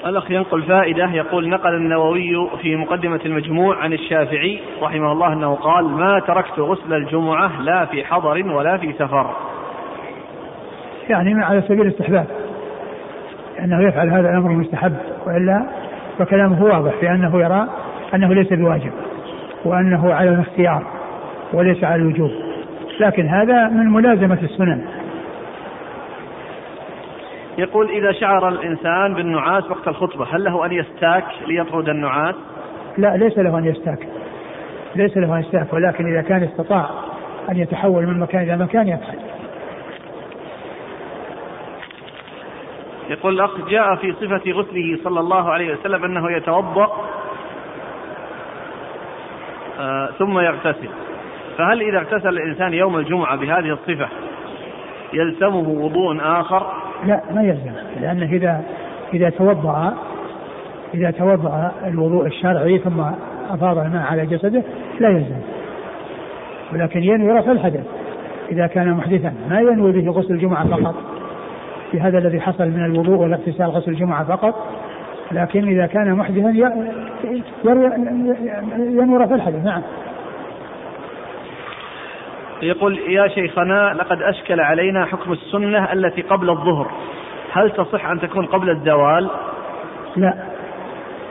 الأخ ينقل فائدة يقول نقل النووي في مقدمة المجموع عن الشافعي رحمه الله أنه قال ما تركت غسل الجمعة لا في حضر ولا في سفر. يعني على سبيل الاستحباب. أنه يفعل هذا الأمر مستحب وإلا فكلامه واضح في أنه يرى أنه ليس بواجب وأنه على الاختيار وليس على الوجوب. لكن هذا من ملازمة السنن. يقول إذا شعر الإنسان بالنعاس وقت الخطبة هل له أن يستاك ليطرد النعاس؟ لا ليس له أن يستاك. ليس له أن يستاك ولكن إذا كان استطاع أن يتحول من مكان إلى مكان يفعل. يقول الأخ جاء في صفة غسله صلى الله عليه وسلم أنه يتوضأ آه ثم يغتسل. فهل إذا اغتسل الإنسان يوم الجمعة بهذه الصفة يلزمه وضوء آخر؟ لا ما يلزم لأنه إذا إذا توضأ إذا توضأ الوضوء الشرعي ثم أفاض الماء على جسده لا يلزم. ولكن ينوي رفع الحدث إذا كان محدثا ما ينوي به غسل الجمعة فقط. في هذا الذي حصل من الوضوء والاغتسال غسل الجمعة فقط. لكن إذا كان محدثا ينوي رفع الحدث نعم. يقول يا شيخنا لقد أشكل علينا حكم السنة التي قبل الظهر. هل تصح أن تكون قبل الزوال؟ لا.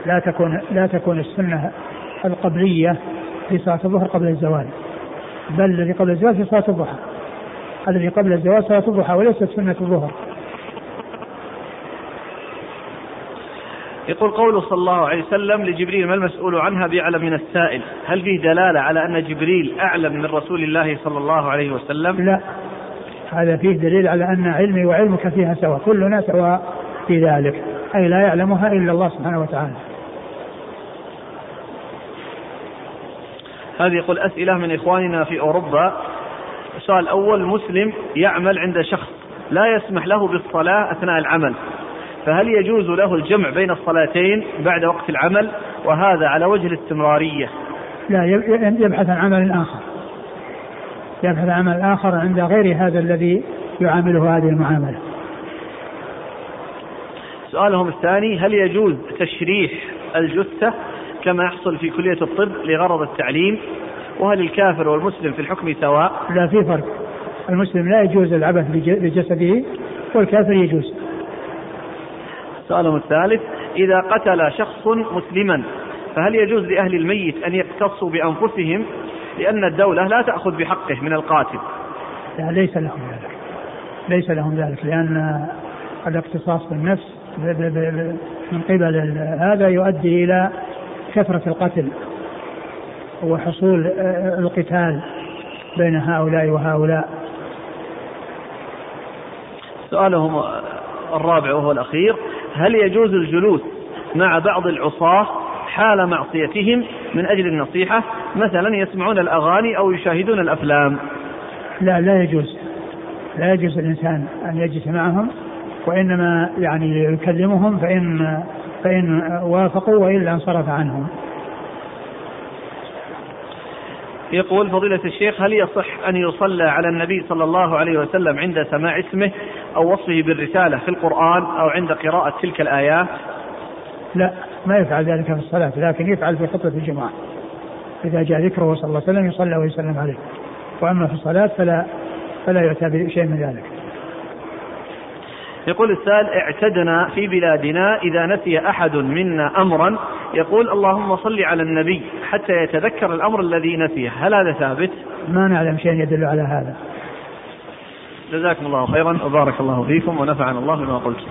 لا تكون لا تكون السنة القبلية في صلاة الظهر قبل الزوال. بل الذي قبل الزوال في صلاة الضحى. الذي قبل الزوال صلاة الضحى وليست سنة الظهر. يقول قوله صلى الله عليه وسلم لجبريل ما المسؤول عنها بأعلم من السائل؟ هل فيه دلالة على أن جبريل أعلم من رسول الله صلى الله عليه وسلم؟ لا. هذا فيه دليل على أن علمي وعلمك فيها سواء كلنا سواء في ذلك. أي لا يعلمها إلا الله سبحانه وتعالى. هذه يقول أسئلة من إخواننا في أوروبا. السؤال الأول مسلم يعمل عند شخص لا يسمح له بالصلاة أثناء العمل. فهل يجوز له الجمع بين الصلاتين بعد وقت العمل؟ وهذا على وجه الاستمرارية. لا يبحث عن عمل آخر. يبحث عن عمل آخر عند غير هذا الذي يعامله هذه المعاملة. سؤالهم الثاني هل يجوز تشريح الجثة كما يحصل في كلية الطب لغرض التعليم؟ وهل الكافر والمسلم في الحكم سواء؟ لا في فرق. المسلم لا يجوز العبث بجسده والكافر يجوز. سؤالهم الثالث إذا قتل شخص مسلما فهل يجوز لأهل الميت أن يقتصوا بأنفسهم؟ لأن الدولة لا تأخذ بحقه من القاتل. لا ليس لهم ذلك. ليس لهم ذلك لأن الاقتصاص بالنفس من قبل هذا يؤدي إلى كثرة القتل وحصول القتال بين هؤلاء وهؤلاء. سؤالهم الرابع وهو الأخير هل يجوز الجلوس مع بعض العصاة حال معصيتهم من أجل النصيحة؟ مثلا يسمعون الأغاني أو يشاهدون الأفلام. لا لا يجوز. لا يجوز الإنسان أن يجلس معهم وإنما يعني يكلمهم فإن فإن وافقوا وإلا انصرف عنهم. يقول فضيلة الشيخ هل يصح أن يصلى على النبي صلى الله عليه وسلم عند سماع اسمه أو وصفه بالرسالة في القرآن أو عند قراءة تلك الآيات؟ لا ما يفعل ذلك في الصلاة لكن يفعل في خطبة الجمعة إذا جاء ذكره صلى الله عليه وسلم يصلى ويسلم عليه. وأما في الصلاة فلا فلا يؤتى بشيء من ذلك. يقول السائل اعتدنا في بلادنا إذا نسي أحد منا أمرا. يقول اللهم صل على النبي حتى يتذكر الأمر الذي نسيه هل هذا ثابت؟ ما نعلم شيء يدل على هذا. جزاكم الله خيرا وبارك الله فيكم ونفعنا الله بما قلت.